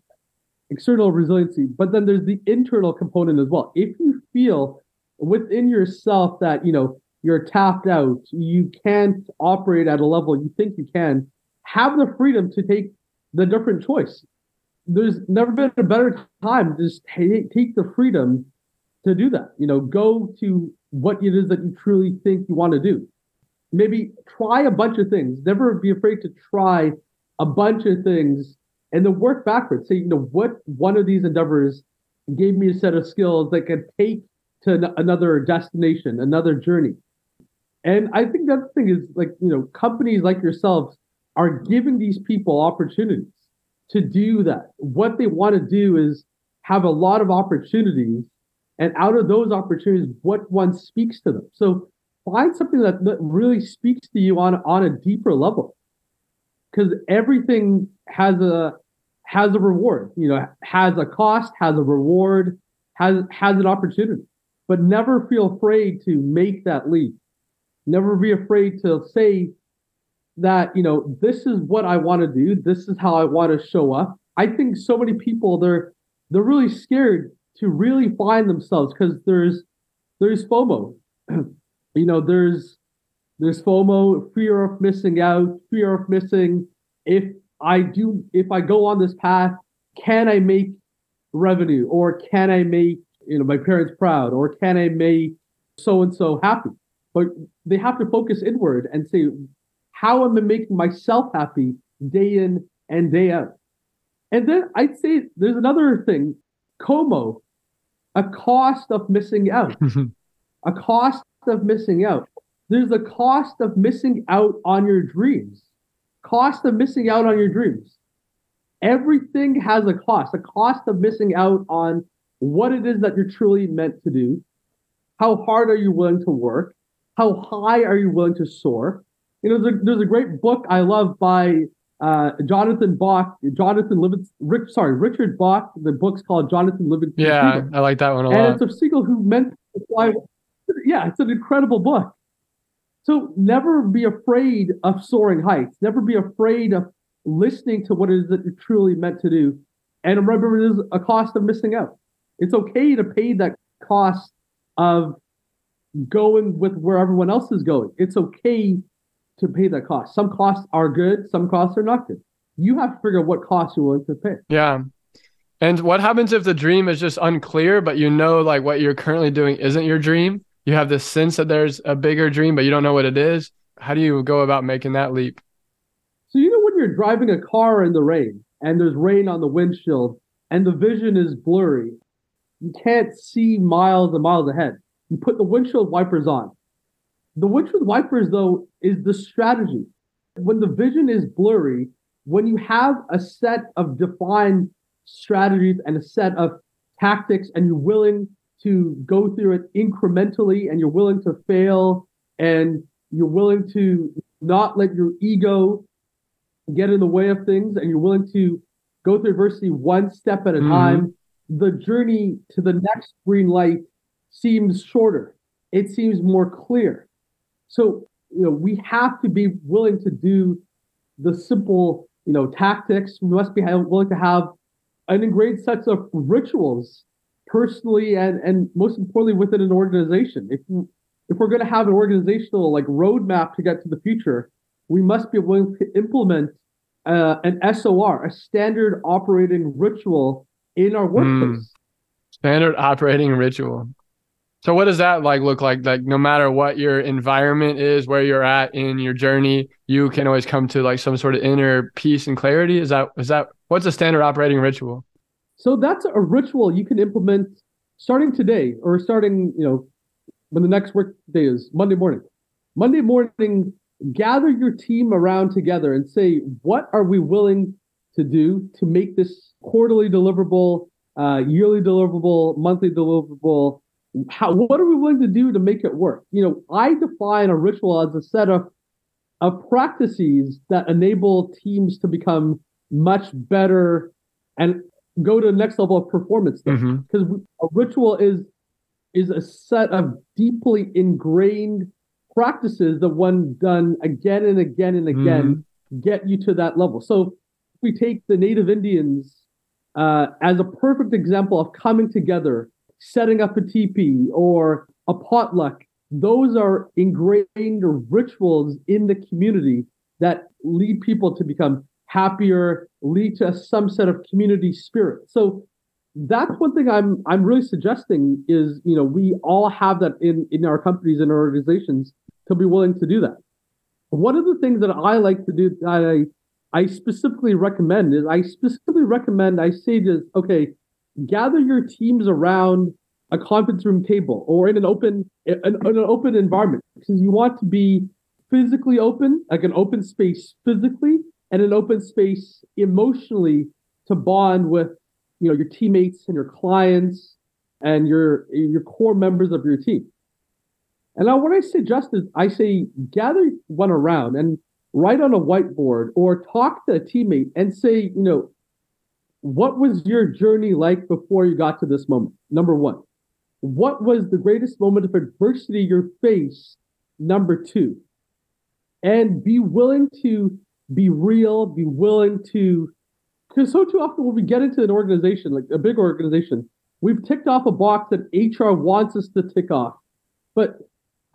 external resiliency. But then there's the internal component as well. If you feel within yourself that you know you're tapped out, you can't operate at a level you think you can, have the freedom to take the different choice. There's never been a better time to just take, take the freedom to do that. You know, go to what it is that you truly think you want to do. Maybe try a bunch of things. Never be afraid to try a bunch of things and then work backwards. Say, you know, what one of these endeavors gave me a set of skills that could take to another destination, another journey. And I think that thing is like, you know, companies like yourselves are giving these people opportunities to do that. What they want to do is have a lot of opportunities, and out of those opportunities, what one speaks to them. So find something that, that really speaks to you on on a deeper level, because everything has a has a reward. You know, has a cost, has a reward, has has an opportunity. But never feel afraid to make that leap. Never be afraid to say that you know this is what I want to do. This is how I want to show up. I think so many people they're they're really scared to really find themselves because there's there's FOMO. you know, there's there's FOMO, fear of missing out, fear of missing. If I do, if I go on this path, can I make revenue or can I make you know my parents proud or can I make so and so happy? But they have to focus inward and say, how am I making myself happy day in and day out? And then I'd say there's another thing, COMO, a cost of missing out. Mm-hmm. a cost of missing out. There's a cost of missing out on your dreams. Cost of missing out on your dreams. Everything has a cost, a cost of missing out on what it is that you're truly meant to do. How hard are you willing to work? How high are you willing to soar? You know, there's a, there's a great book I love by uh, Jonathan Bach, Jonathan Livingston, Rick, sorry, Richard Bach. The book's called Jonathan Livingston. Yeah, I like that one a and lot. And it's a seagull who meant to fly. Yeah, it's an incredible book. So never be afraid of soaring heights. Never be afraid of listening to what it is that you're truly meant to do. And remember, there's a cost of missing out. It's okay to pay that cost of going with where everyone else is going. It's okay to pay that cost. Some costs are good, some costs are not good. You have to figure out what costs you're willing to pay. Yeah. And what happens if the dream is just unclear, but you know like what you're currently doing isn't your dream? You have this sense that there's a bigger dream, but you don't know what it is. How do you go about making that leap? So you know when you're driving a car in the rain and there's rain on the windshield and the vision is blurry, you can't see miles and miles ahead. You put the windshield wipers on. The witch with wipers, though, is the strategy. When the vision is blurry, when you have a set of defined strategies and a set of tactics, and you're willing to go through it incrementally, and you're willing to fail, and you're willing to not let your ego get in the way of things, and you're willing to go through adversity one step at a mm-hmm. time, the journey to the next green light seems shorter. It seems more clear. So, you know, we have to be willing to do the simple, you know, tactics. We must be willing to have an ingrained sets of rituals personally and and most importantly within an organization. If if we're going to have an organizational like roadmap to get to the future, we must be willing to implement uh, an SOR, a standard operating ritual in our workplace. Mm. Standard operating ritual. So what does that like look like? Like no matter what your environment is, where you're at in your journey, you can always come to like some sort of inner peace and clarity. Is that is that what's a standard operating ritual? So that's a ritual you can implement starting today or starting, you know, when the next work day is Monday morning. Monday morning, gather your team around together and say, what are we willing to do to make this quarterly deliverable, uh, yearly deliverable, monthly deliverable how what are we willing to do to make it work? You know, I define a ritual as a set of of practices that enable teams to become much better and go to the next level of performance. Because mm-hmm. a ritual is is a set of deeply ingrained practices that when done again and again and again mm-hmm. get you to that level. So if we take the native Indians uh, as a perfect example of coming together setting up a teepee or a potluck. Those are ingrained rituals in the community that lead people to become happier, lead to some set of community spirit. So that's one thing I'm I'm really suggesting is you know we all have that in in our companies and our organizations to be willing to do that. One of the things that I like to do that I I specifically recommend is I specifically recommend I say this okay gather your teams around a conference room table or in an open in, in an open environment because you want to be physically open like an open space physically and an open space emotionally to bond with you know your teammates and your clients and your your core members of your team. And now what i suggest is i say gather one around and write on a whiteboard or talk to a teammate and say you know what was your journey like before you got to this moment? Number one. What was the greatest moment of adversity you faced? Number two. And be willing to be real, be willing to, because so too often when we get into an organization, like a big organization, we've ticked off a box that HR wants us to tick off. But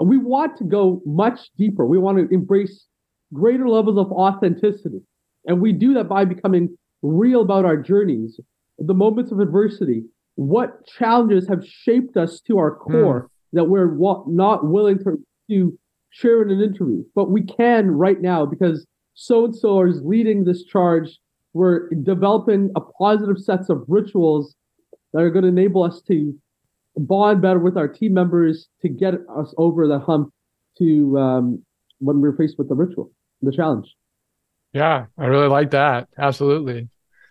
we want to go much deeper. We want to embrace greater levels of authenticity. And we do that by becoming real about our journeys. the moments of adversity, what challenges have shaped us to our core mm. that we're wa- not willing to, to share in an interview, but we can right now because so and so is leading this charge. We're developing a positive sets of rituals that are going to enable us to bond better with our team members to get us over the hump to um, when we're faced with the ritual, the challenge. Yeah, I really like that. Absolutely.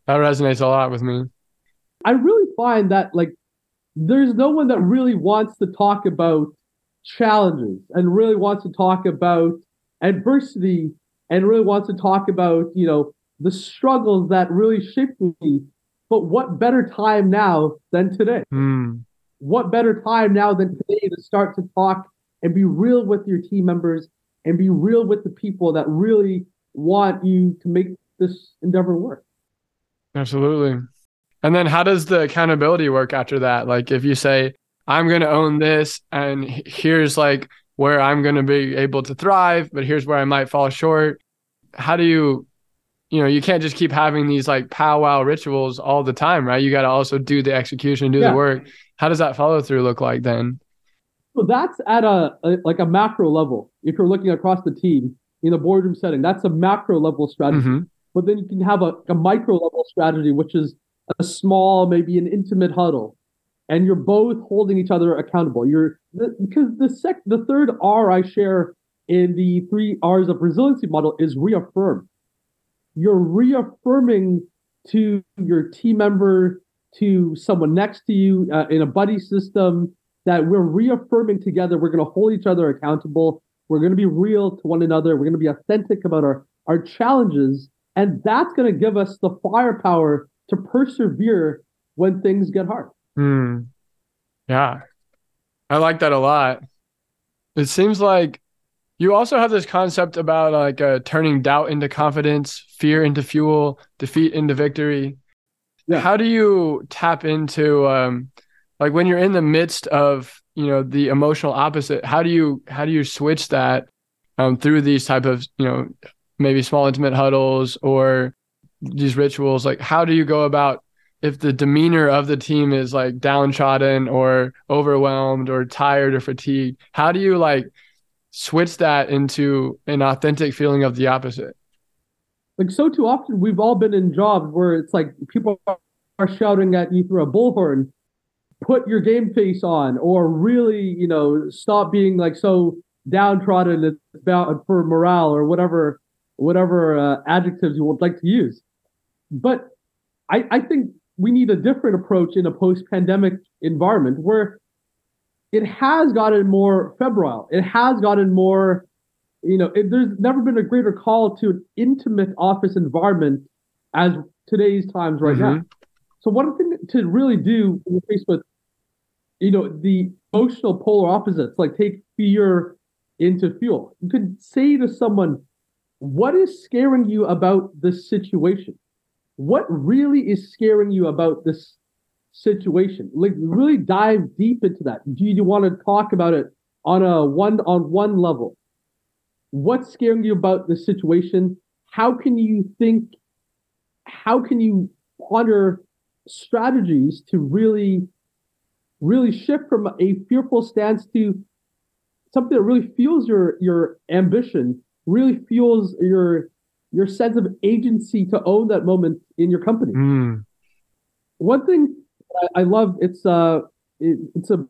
That resonates a lot with me. I really find that like there's no one that really wants to talk about challenges and really wants to talk about adversity and really wants to talk about, you know, the struggles that really shaped me. But what better time now than today? Mm. What better time now than today to start to talk and be real with your team members and be real with the people that really want you to make this endeavor work. Absolutely. And then how does the accountability work after that? Like if you say, I'm going to own this and here's like where I'm going to be able to thrive, but here's where I might fall short. How do you, you know, you can't just keep having these like powwow rituals all the time, right? You got to also do the execution, do yeah. the work. How does that follow through look like then? So that's at a, a, like a macro level. If you're looking across the team in a boardroom setting, that's a macro level strategy. Mm-hmm. But then you can have a, a micro level strategy, which is a small, maybe an intimate huddle, and you're both holding each other accountable. You're the, because the sec the third R I share in the three R's of resiliency model is reaffirm. You're reaffirming to your team member, to someone next to you uh, in a buddy system, that we're reaffirming together we're going to hold each other accountable we're going to be real to one another. We're going to be authentic about our our challenges. And that's going to give us the firepower to persevere when things get hard. Hmm. yeah. I like that a lot. It seems like you also have this concept about like uh, turning doubt into confidence fear into fuel defeat into victory. Yeah. how do you tap into um, like when you're in the midst of you know the emotional opposite. How do you how do you switch that um, through these type of you know maybe small intimate huddles or these rituals? Like how do you go about if the demeanor of the team is like downtrodden or overwhelmed or tired or fatigued how do you like switch that into an authentic feeling of the opposite? Like so too often we've all been in jobs where it's like people are shouting at you through a bullhorn put your game face on or really, you know, stop being like so downtrodden about for morale or whatever whatever uh, adjectives you would like to use. But I, I think we need a different approach in a post-pandemic environment where it has gotten more febrile. It has gotten more, you know, it, there's never been a greater call to an intimate office environment as today's times right mm-hmm. now. So one thing to really do you're with, you know, the emotional polar opposites, like take fear into fuel. You could say to someone, what is scaring you about this situation? What really is scaring you about this situation? Like really dive deep into that. Do you want to talk about it on a one on one level? What's scaring you about the situation? How can you think? How can you ponder strategies to really, really shift from a fearful stance to something that really fuels your your ambition, really fuels your your sense of agency to own that moment in your company. Mm. One thing I, I love it's uh it, it's a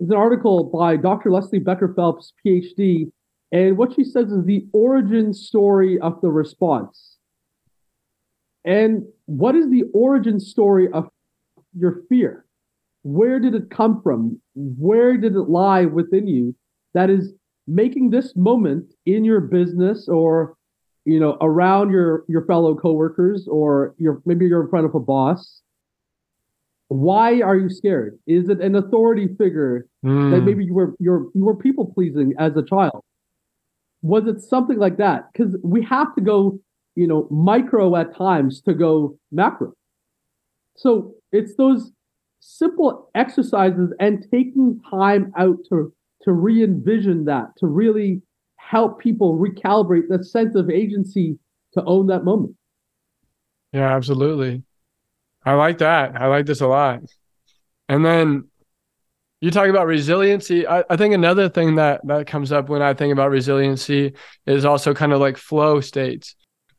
it's an article by Dr. Leslie Becker Phelps, PhD, and what she says is the origin story of the response. And what is the origin story of your fear? Where did it come from? Where did it lie within you that is making this moment in your business or you know around your your fellow coworkers or your maybe you're in front of a boss why are you scared is it an authority figure mm. that maybe you were you're you were people pleasing as a child was it something like that because we have to go you know, micro at times to go macro. So it's those simple exercises and taking time out to to re-envision that, to really help people recalibrate that sense of agency to own that moment. Yeah, absolutely. I like that. I like this a lot. And then you talk about resiliency. I, I think another thing that that comes up when I think about resiliency is also kind of like flow states.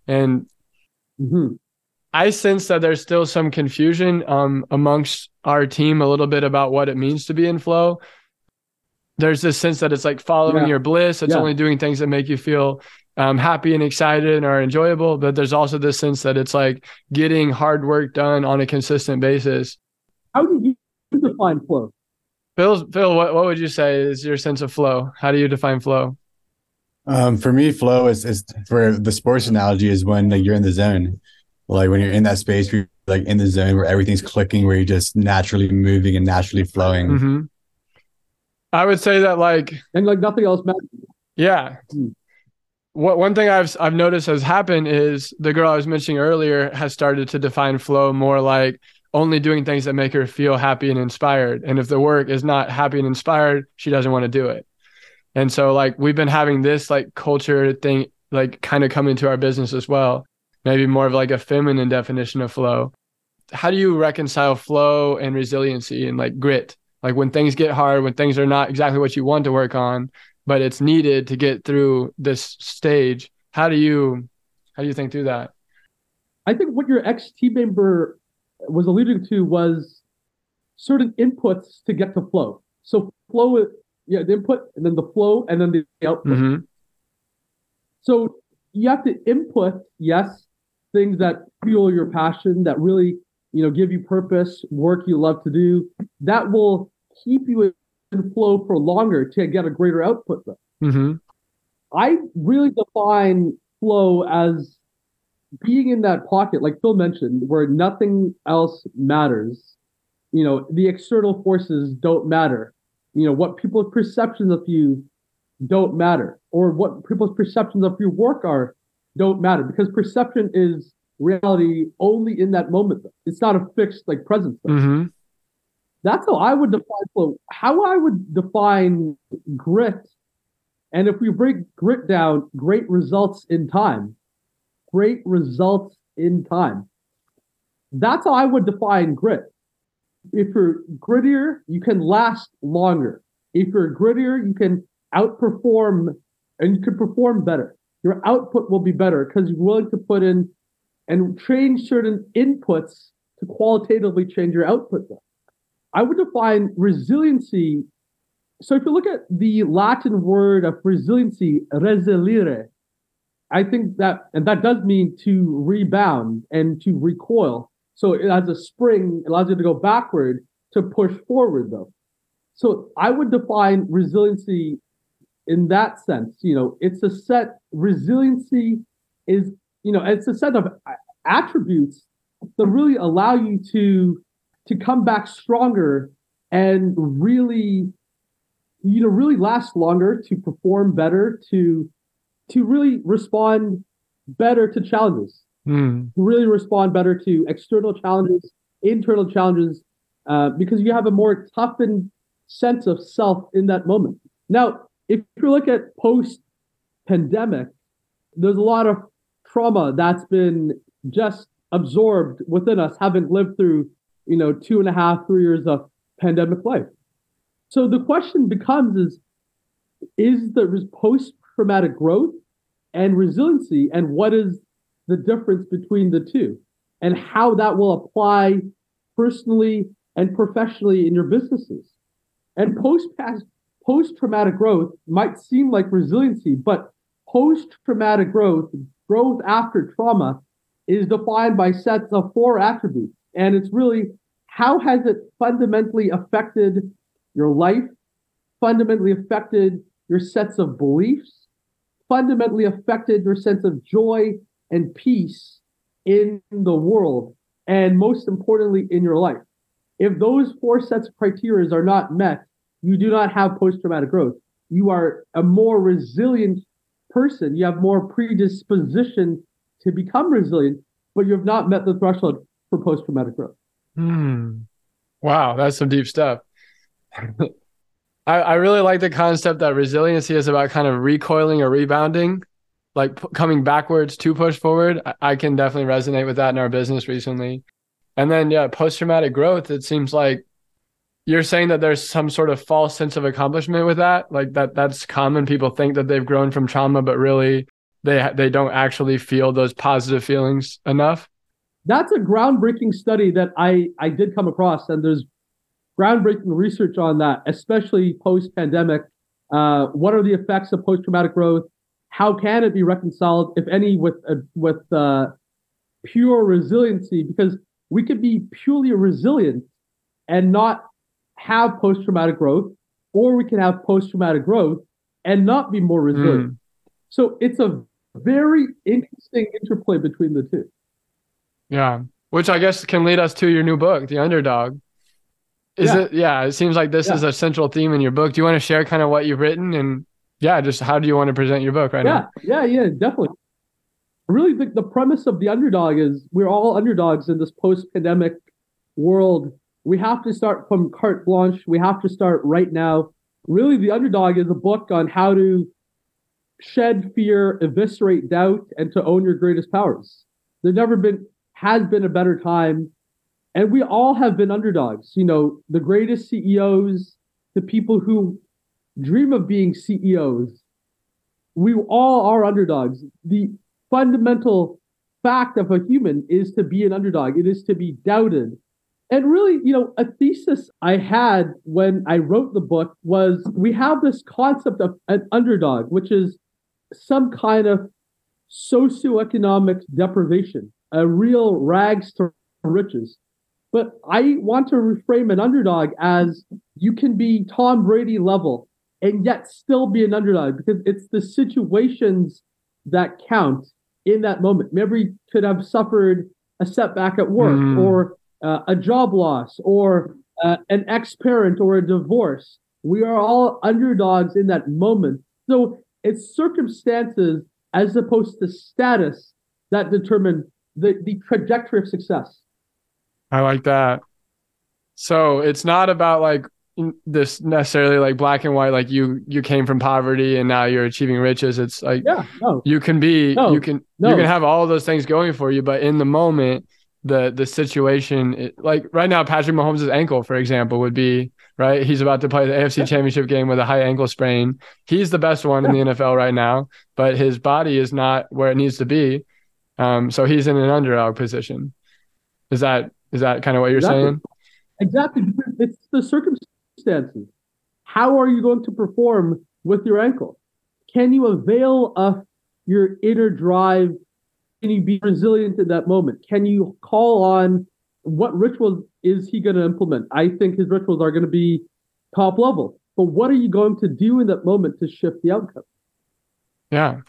And Mhm. I sense that there's still some confusion um, amongst our team a little bit about what it means to be in flow. There's this sense that it's like following Yeah. your bliss. It's Yeah. only doing things that make you feel um, happy and excited and are enjoyable. But there's also this sense that it's like getting hard work done on a consistent basis. How do you define flow? Phil, Phil, what, what would you say is your sense of flow? How do you define flow? Um, for me, flow is, is for the sports analogy is when like you're in the zone, like when you're in that space, you're like in the zone where everything's clicking, where you're just naturally moving and naturally flowing. hmm I would say that like And like nothing else matters. Yeah. What one thing I've I've noticed has happened is the girl I was mentioning earlier has started to define flow more like only doing things that make her feel happy and inspired. And if the work is not happy and inspired, she doesn't want to do it. And so like we've been having this like culture thing like kind of come into our business as well. Maybe more of like a feminine definition of flow. How do you reconcile flow and resiliency and like grit? Like when things get hard, when things are not exactly what you want to work on, but it's needed to get through this stage. How do you how do you think through that? I think what your ex team member was alluding to was certain inputs to get to flow. So flow, yeah, the input and then the flow and then the output. hmm So you have to input, yes, things that fuel your passion, that really, you know, give you purpose, work you love to do. That will keep you in flow for longer to get a greater output. Though. hmm I really define flow as being in that pocket, like Phil mentioned, where nothing else matters. You know, the external forces don't matter. You know, what people's perceptions of you don't matter, or what people's perceptions of your work are don't matter, because perception is reality only in that moment. Though. It's not a fixed like presence. Though. hmm That's how I would define flow. How I would define grit, and if we break grit down, great results in time. Great results in time. That's how I would define grit. If you're grittier, you can last longer. If you're grittier, you can outperform and you can perform better. Your output will be better because you're willing to put in and change certain inputs to qualitatively change your output. Though. I would define resiliency. So if you look at the Latin word of resiliency, resilire, I think that, and that does mean to rebound and to recoil. So it has a spring, allows you to go backward to push forward, though. So I would define resiliency in that sense. You know, it's a set, resiliency is, you know, it's a set of attributes that really allow you to to come back stronger and really you know really last longer to perform better to to really respond better to challenges Mm. to really respond better to external challenges internal challenges uh, because you have a more toughened sense of self in that moment now if you look at post pandemic there's a lot of trauma that's been just absorbed within us having lived through you know two and a half three years of pandemic life so the question becomes is is there post traumatic growth and resiliency and what is the difference between the two and how that will apply personally and professionally in your businesses. And post post traumatic growth might seem like resiliency but post traumatic growth growth after trauma is defined by sets of four attributes. And it's really how has it fundamentally affected your life fundamentally affected your sets of beliefs fundamentally affected your sense of joy and peace in the world and most importantly in your life. If those four sets of criteria are not met you do not have post-traumatic growth. You are a more resilient person. You have more predisposition to become resilient but you have not met the threshold for post-traumatic growth. Hmm. Wow, that's some deep stuff. I, I really like the concept that resiliency is about kind of recoiling or rebounding, like p- coming backwards to push forward. I, I can definitely resonate with that in our business recently. And then yeah, post traumatic growth. It seems like you're saying that there's some sort of false sense of accomplishment with that. Like that that's common. People think that they've grown from trauma, but really they they don't actually feel those positive feelings enough. That's a groundbreaking study that I I did come across, and there's groundbreaking research on that, especially post pandemic. Uh, what are the effects of post traumatic growth? How can it be reconciled, if any, with uh, with uh, pure resiliency? Because we could be purely resilient and not have post traumatic growth, or we can have post traumatic growth and not be more resilient. Mm. So it's a very interesting interplay between the two. Yeah, which I guess can lead us to your new book, The Underdog. Is yeah. it? Yeah, it seems like this yeah. is a central theme in your book. Do you want to share kind of what you've written and yeah, just how do you want to present your book right yeah, now? Yeah, yeah, yeah, definitely. Really, the, the premise of the underdog is we're all underdogs in this post-pandemic world. We have to start from carte blanche. We have to start right now. Really, the underdog is a book on how to shed fear, eviscerate doubt, and to own your greatest powers. There never been has been a better time, and we all have been underdogs. You know, the greatest CEOs, the people who dream of being CEOs, we all are underdogs. The fundamental fact of a human is to be an underdog. It is to be doubted. And really, you know, a thesis I had when I wrote the book was we have this concept of an underdog, which is some kind of socioeconomic deprivation, a real rags to riches. But I want to reframe an underdog as you can be Tom Brady level and yet still be an underdog because it's the situations that count in that moment. Maybe could have suffered a setback at work mm. or uh, a job loss or uh, an ex parent or a divorce. We are all underdogs in that moment. So it's circumstances as opposed to status that determine the, the trajectory of success. I like that. So it's not about like this necessarily like black and white like you you came from poverty and now you're achieving riches it's like yeah no. you can be no, you can no. you can have all those things going for you but in the moment the the situation it, like right now Patrick Mahomes' ankle for example would be right? He's about to play the AFC yeah. Championship game with a high ankle sprain. He's the best one yeah. in the NFL right now, but his body is not where it needs to be. Um, so he's in an underdog position. Is that is that kind of what you're exactly. saying? Exactly. It's the circumstances. How are you going to perform with your ankle? Can you avail of your inner drive? Can you be resilient in that moment? Can you call on what rituals is he going to implement? I think his rituals are going to be top level. But what are you going to do in that moment to shift the outcome? Yeah.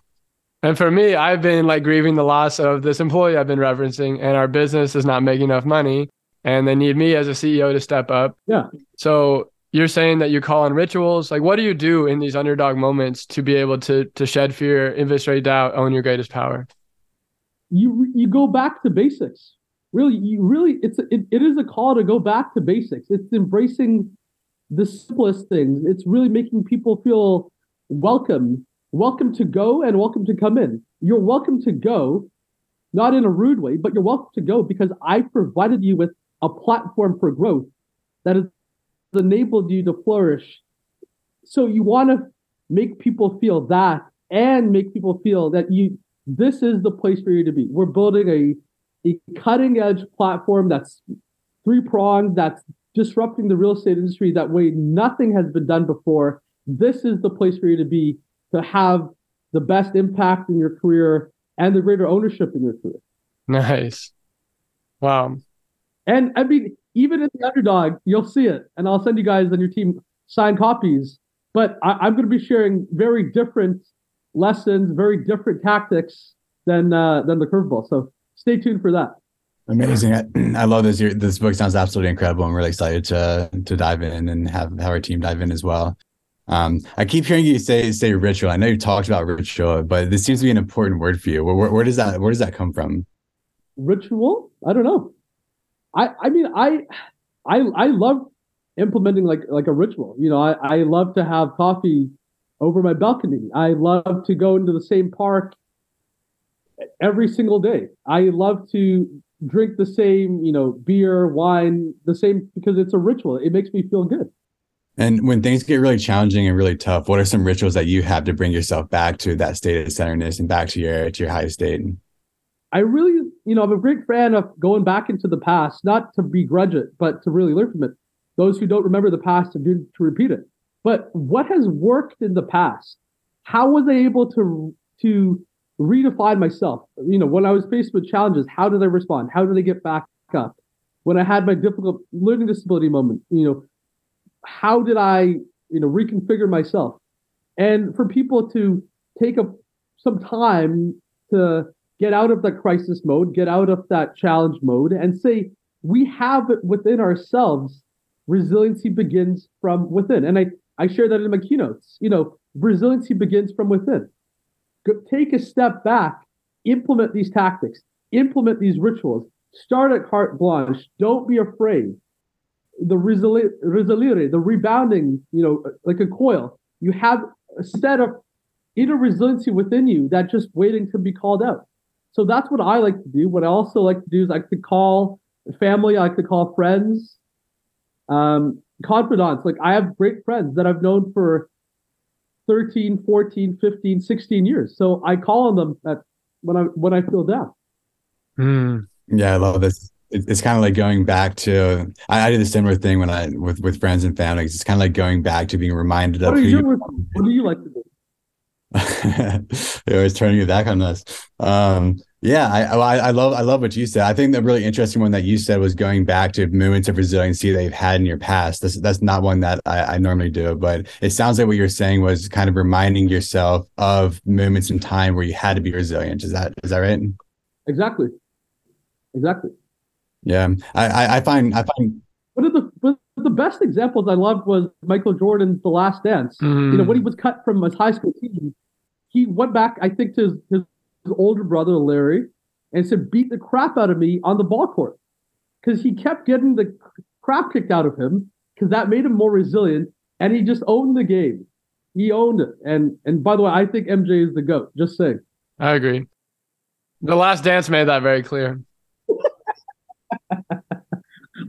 And for me, I've been like grieving the loss of this employee I've been referencing, and our business is not making enough money, and they need me as a CEO to step up. Yeah. So you're saying that you call on rituals. Like, what do you do in these underdog moments to be able to to shed fear, eviscerate doubt, own your greatest power? You you go back to basics. Really you really it's it, it is a call to go back to basics. It's embracing the simplest things. It's really making people feel welcome. Welcome to go and welcome to come in. You're welcome to go not in a rude way but you're welcome to go because i provided you with a platform for growth that has enabled you to flourish so you want to make people feel that and make people feel that you this is the place for you to be we're building a a cutting edge platform that's three pronged, that's disrupting the real estate industry that way nothing has been done before. This is the place for you to be to have the best impact in your career and the greater ownership in your career. Nice. Wow. And I mean, even in the underdog, you'll see it. And I'll send you guys and your team signed copies. But I, am going to be sharing very different lessons, very different tactics than uh, than the curveball. So stay tuned for that. Amazing. I, I love this. This book sounds absolutely incredible. I'm really excited to to dive in and have, have our team dive in as well. Um, I keep hearing you say say ritual. I know you talked about ritual, but this seems to be an important word for you. Where, where, where does that where does that come from? Ritual? I don't know. I I mean I I I love implementing like like a ritual. You know, I, I love to have coffee over my balcony. I love to go into the same park every single day. I love to drink the same, you know, beer, wine, the same because it's a ritual. It makes me feel good. And when things get really challenging and really tough, what are some rituals that you have to bring yourself back to that state of centeredness and back to your to your highest state? I really, you know, I'm a great fan of going back into the past, not to begrudge it, but to really learn from it. Those who don't remember the past to do to repeat it. But what has worked in the past? How was I able to to redefine myself? You know, when I was faced with challenges, how did I respond? How did I get back up? When I had my difficult learning disability moment, you know, how did I, you know, reconfigure myself? And for people to take a, some time to get out of that crisis mode, get out of that challenge mode, and say, we have it within ourselves. Resiliency begins from within. And I, I share that in my keynotes. You know, resiliency begins from within. Go, take a step back, implement these tactics, implement these rituals, start at carte blanche. Don't be afraid the resiliere, the rebounding, you know, like a coil. You have a set of inner resiliency within you that just waiting to be called out. So that's what I like to do. What I also like to do is I like to call family, I like to call friends, um, confidants. Like I have great friends that I've known for 13, 14, 15, 16 years. So I call on them at, when I when I feel down. Mm. Yeah, I love this it's kind of like going back to I, I did a similar thing when I with with friends and families. It's kind of like going back to being reminded what of who you, what do you like to do? They're always turning it back on us. Um, yeah, I, I, I love I love what you said. I think the really interesting one that you said was going back to moments of resiliency that you've had in your past. That's that's not one that I, I normally do, but it sounds like what you're saying was kind of reminding yourself of moments in time where you had to be resilient. Is that is that right? Exactly. Exactly. Yeah, I, I find I find What of the one of the best examples I loved was Michael Jordan's The Last Dance. Mm. You know, when he was cut from his high school team, he went back, I think, to his, his, his older brother Larry, and said, "Beat the crap out of me on the ball court," because he kept getting the crap kicked out of him, because that made him more resilient, and he just owned the game. He owned it, and and by the way, I think MJ is the goat. Just saying. I agree. The Last Dance made that very clear.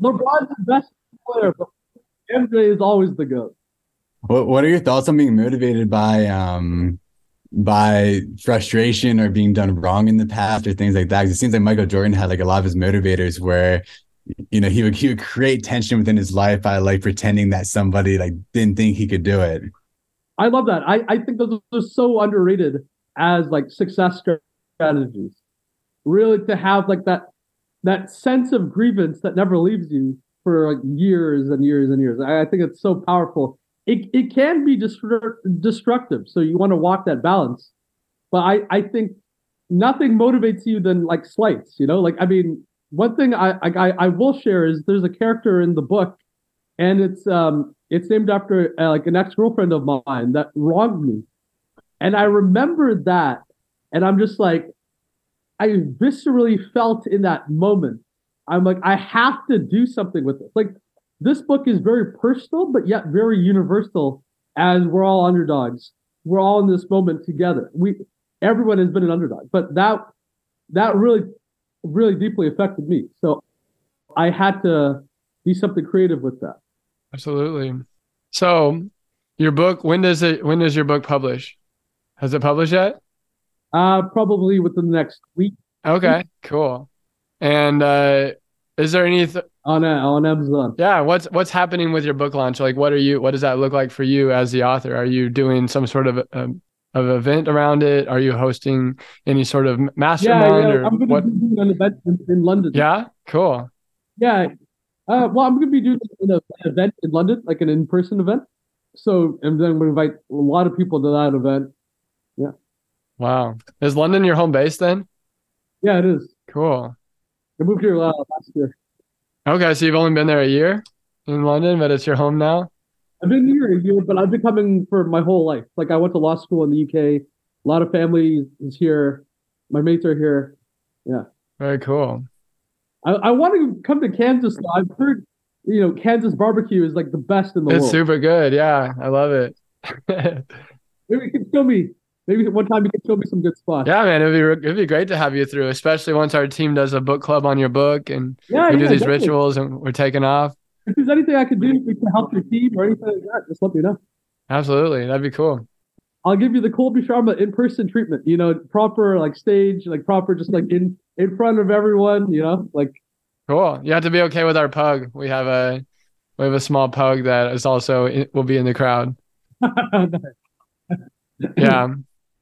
LeBron's the best player, but MJ is always the goat. What What are your thoughts on being motivated by um by frustration or being done wrong in the past or things like that? Because it seems like Michael Jordan had like a lot of his motivators where you know he would he would create tension within his life by like pretending that somebody like didn't think he could do it. I love that. I I think those are so underrated as like success strategies. Really to have like that that sense of grievance that never leaves you for like years and years and years. I, I think it's so powerful. It it can be destru- destructive, so you want to walk that balance. But I I think nothing motivates you than like slights. You know, like I mean, one thing I I I will share is there's a character in the book, and it's um it's named after uh, like an ex girlfriend of mine that wronged me, and I remember that, and I'm just like I viscerally felt in that moment. I'm like, I have to do something with this. Like, this book is very personal, but yet very universal. As we're all underdogs, we're all in this moment together. We, everyone has been an underdog, but that that really, really deeply affected me. So, I had to do something creative with that. Absolutely. So, your book. When does it? When does your book publish? Has it published yet? Uh, probably within the next week. Okay, cool. And uh, is there any th- on uh, on Amazon? Yeah, what's what's happening with your book launch? Like, what are you? What does that look like for you as the author? Are you doing some sort of um, of event around it? Are you hosting any sort of mastermind? Yeah, yeah. I'm going to be doing an event in, in, London. Yeah, cool. Yeah, uh, well, I'm going to be doing an event in London, like an in-person event. So, and then we invite a lot of people to that event. Yeah. Wow. Is London your home base then? Yeah, it is. Cool. I moved here last year. Okay, so you've only been there a year in London, but it's your home now? I've been here a year, but I've been coming for my whole life. Like I went to law school in the UK. A lot of family is here. My mates are here. Yeah. Very cool. I, I want to come to Kansas. I've heard, you know, Kansas barbecue is like the best in the it's world. It's super good. Yeah, I love it. Maybe you can show me maybe one time you can show me some good spots. Yeah, man, it'd be it'd be great to have you through, especially once our team does a book club on your book and yeah, we yeah, do these definitely. rituals and we're taking off. If there's anything I can do to help your team or anything like that, just let me know. Absolutely, that'd be cool. I'll give you the Colby Sharma in-person treatment. You know, proper like stage, like proper, just like in in front of everyone. You know, like Cool. You have to be okay with our pug. We have a we have a small pug that is also in, will be in the crowd. Yeah.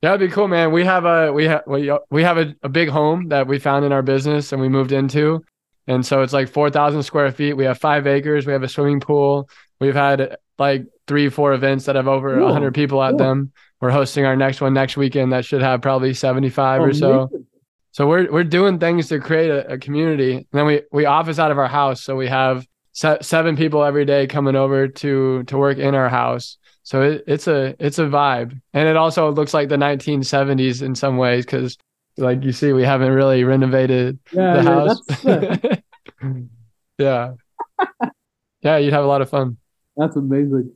Yeah, it'd be cool, man. We have a we have we, we have a, a big home that we found in our business and we moved into. And so it's like 4,000 square feet. We have five acres. We have a swimming pool. We've had like three, four events that have over Cool. 100 people at Cool. them. We're hosting our next one next weekend that should have probably 75 or so. So we're we're doing things to create a, a community. And then we we office out of our house, so we have se- seven people every day coming over to to work in our house. So it, it's a it's a vibe, and it also looks like the 1970s in some ways because, like you see, we haven't really renovated Yeah, the yeah, house. yeah, yeah, you'd have a lot of fun. that's amazing.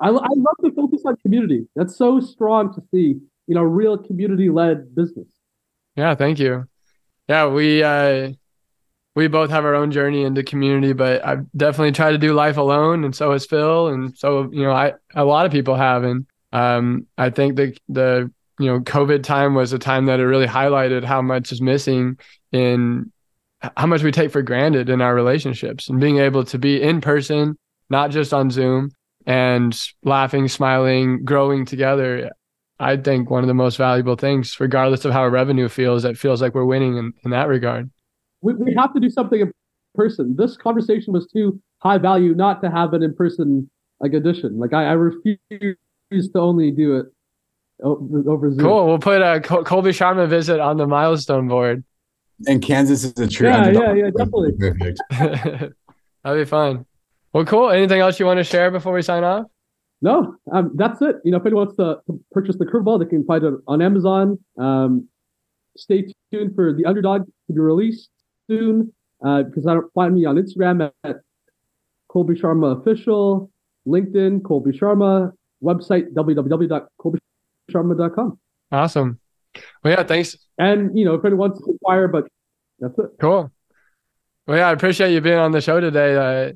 I I love the focus on community. That's so strong to see. You know, real community-led business. Yeah, thank you. Yeah, we uh we both have our own journey into community, but I've definitely tried to do life alone and so has Phil and so you know, I a lot of people have and um I think the the you know, COVID time was a time that it really highlighted how much is missing in how much we take for granted in our relationships and being able to be in person, not just on Zoom and laughing, smiling, growing together. I think one of the most valuable things, regardless of how revenue feels, it feels like we're winning in, in that regard. We we have to do something in person. This conversation was too high value not to have an in-person like edition. Like I, I refuse to only do it over Zoom. Cool. We'll put a Col- Colby Sharma visit on the milestone board. And Kansas is a true Yeah, underdog. yeah, yeah, definitely. Perfect. That'd be fun. Well, cool. Anything else you want to share before we sign off? No, um, that's it. You know, if anyone wants to, to purchase the curveball, they can find it on Amazon. Um, stay tuned for the underdog to be released soon. Uh, because I don't find me on Instagram at, Colby Sharma official, LinkedIn Colby Sharma, website www.colbysharma.com. Awesome. Well, yeah, thanks. And you know, if anyone wants to inquire, but that's it. Cool. Well, yeah, I appreciate you being on the show today. Uh,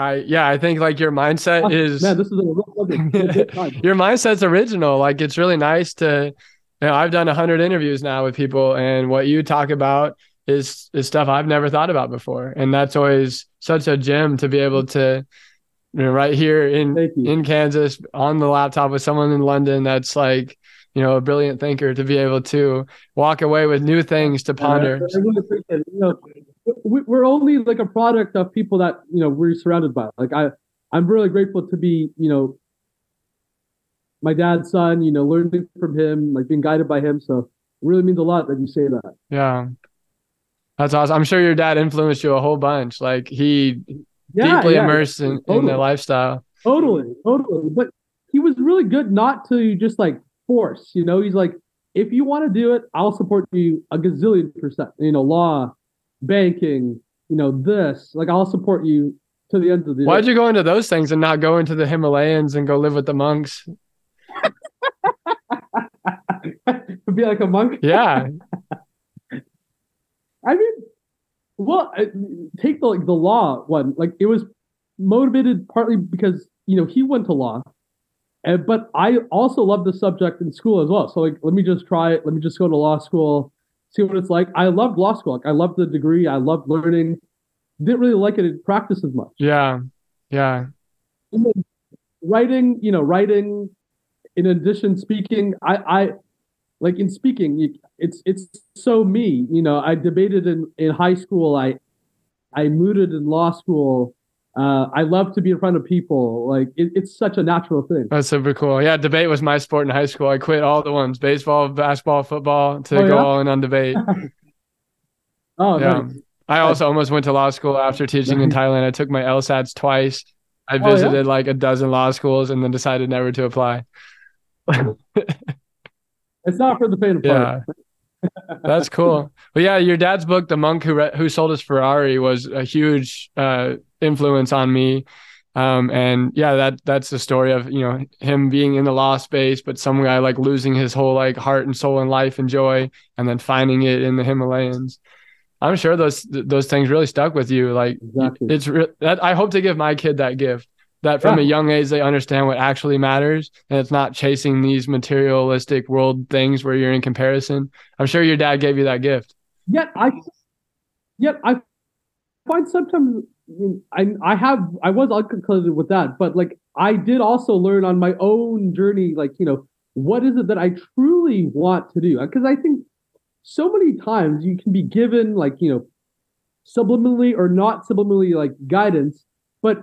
I yeah, I think like your mindset is Man, this is a real pleasure. A good time. your mindset's original. Like it's really nice to, you know, I've done a hundred interviews now with people, and what you talk about is is stuff I've never thought about before, and that's always such a gem to be able to, you know, right here in in Kansas on the laptop with someone in London that's like, you know, a brilliant thinker to be able to walk away with new things to ponder. I really. You know, we, we're only like a product of people that you know we're surrounded by. Like I, I'm really grateful to be you know my dad's son. You know, learning from him, like being guided by him. So it really means a lot that you say that. Yeah. That's awesome. I'm sure your dad influenced you a whole bunch. Like he Yeah, deeply yeah, immersed in, in the lifestyle. Totally, totally. But he was really good not to just like force. You know, he's like, if you want to do it, I'll support you a gazillion percent. You know, law, banking, you know, this. Like, I'll support you to the end of the. Why'd you go into those things and not go into the Himalayas and go live with the monks? Would be like a monk? Yeah. I mean, well, I- take the like the law one. Like it was motivated partly because you know he went to law, and but I also love the subject in school as well. So like, let me just try it. Let me just go to law school, see what it's like. I loved law school. Like I loved the degree. I loved learning. Didn't really like it in practice as much. Yeah. Yeah. And then writing, you know, writing. In addition, speaking, I, I like in speaking, it's it's so me. You know, I debated in in high school. I I mooted in law school. Uh, I love to be in front of people. Like it, it's such a natural thing. That's super cool. Yeah. Debate was my sport in high school. I quit all the ones baseball, basketball, football to Oh, go yeah? all in on debate. Oh, Yeah. nice. I also almost went to law school after teaching in Thailand. I took my LSATs twice. I Oh, yeah? visited like a dozen law schools and then decided never to apply. It's not for the faint of heart. Yeah. That's cool. But yeah, your dad's book, The Monk Who Re- Who Sold His Ferrari, was a huge uh, influence on me. Um, and yeah, that that's the story of you know him being in the law space, but some guy like losing his whole like heart and soul and life and joy, and then finding it in the Himalayas. I'm sure those those things really stuck with you. Like exactly. it's re- that I hope to give my kid that gift that from yeah. a young age they understand what actually matters and it's not chasing these materialistic world things where you're in comparison. I'm sure your dad gave you that gift. Yet I yet I find sometimes I I have I was unconscious with that, but like I did also learn on my own journey, like you know, what is it that I truly want to do? Because I think so many times you can be given like you know subliminally or not subliminally like guidance, but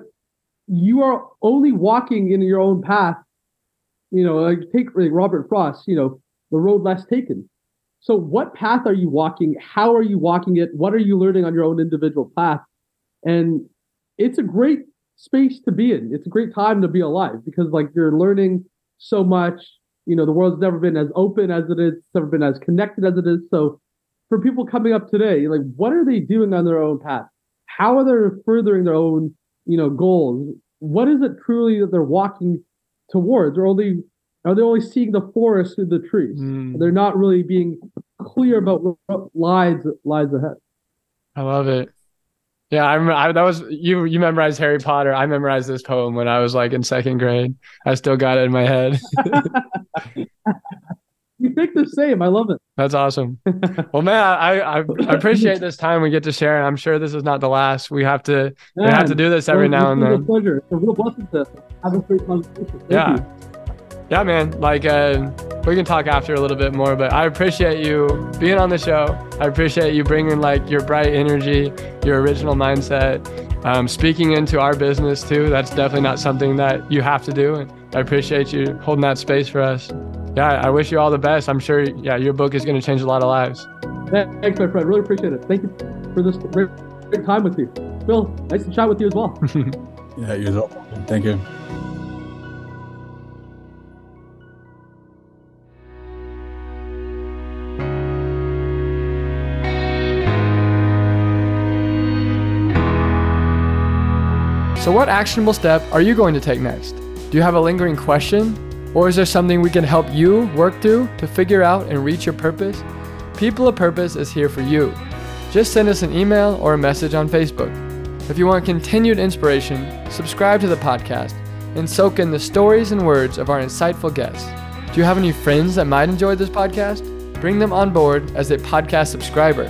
you are only walking in your own path. You know, like take like Robert Frost, you know, the road less taken. So, what path are you walking? How are you walking it? What are you learning on your own individual path? And it's a great space to be in. It's a great time to be alive because, like, you're learning so much. You know, the world's never been as open as it is, it's never been as connected as it is. So, for people coming up today, like, what are they doing on their own path? How are they furthering their own, you know, goals? What is it truly that they're walking towards? Or only are they only seeing the forest through the trees? Mm. They're not really being clear about what lies lies ahead. I love it. Yeah, I remember I, that was you. You memorized Harry Potter. I memorized this poem when I was like in second grade. I still got it in my head. you think the same. I love it. That's awesome. well, man, I, I, I appreciate this time we get to share, and I'm sure this is not the last. We have to man, we have to do this every now and then. Pleasure. It's a real blessing to have a great conversation. Thank yeah. You yeah, man, like uh, we can talk after a little bit more, but I appreciate you being on the show. I appreciate you bringing like your bright energy, your original mindset, um, speaking into our business too. That's definitely not something that you have to do. And I appreciate you holding that space for us. Yeah, I wish you all the best. I'm sure, yeah, your book is going to change a lot of lives. Thanks, my friend. Really appreciate it. Thank you for this great, great time with you. Phil, nice to chat with you as well. yeah, you're welcome. Thank you. So, what actionable step are you going to take next? Do you have a lingering question? Or is there something we can help you work through to figure out and reach your purpose? People of Purpose is here for you. Just send us an email or a message on Facebook. If you want continued inspiration, subscribe to the podcast and soak in the stories and words of our insightful guests. Do you have any friends that might enjoy this podcast? Bring them on board as a podcast subscriber.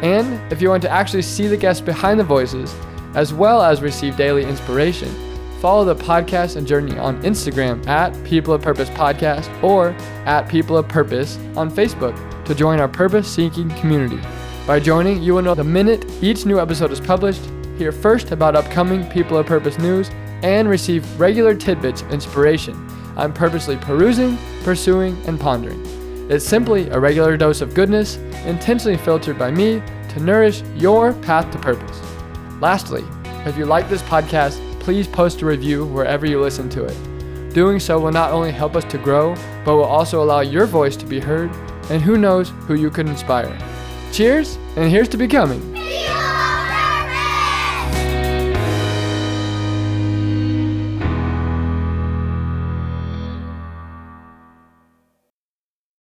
And if you want to actually see the guests behind the voices, as well as receive daily inspiration. Follow the podcast and journey on Instagram at People of Purpose Podcast or at People of Purpose on Facebook to join our purpose seeking community. By joining, you will know the minute each new episode is published, hear first about upcoming People of Purpose news, and receive regular tidbits inspiration I'm purposely perusing, pursuing, and pondering. It's simply a regular dose of goodness, intentionally filtered by me to nourish your path to purpose. Lastly, if you like this podcast, please post a review wherever you listen to it. Doing so will not only help us to grow, but will also allow your voice to be heard, and who knows who you could inspire. Cheers, and here's to becoming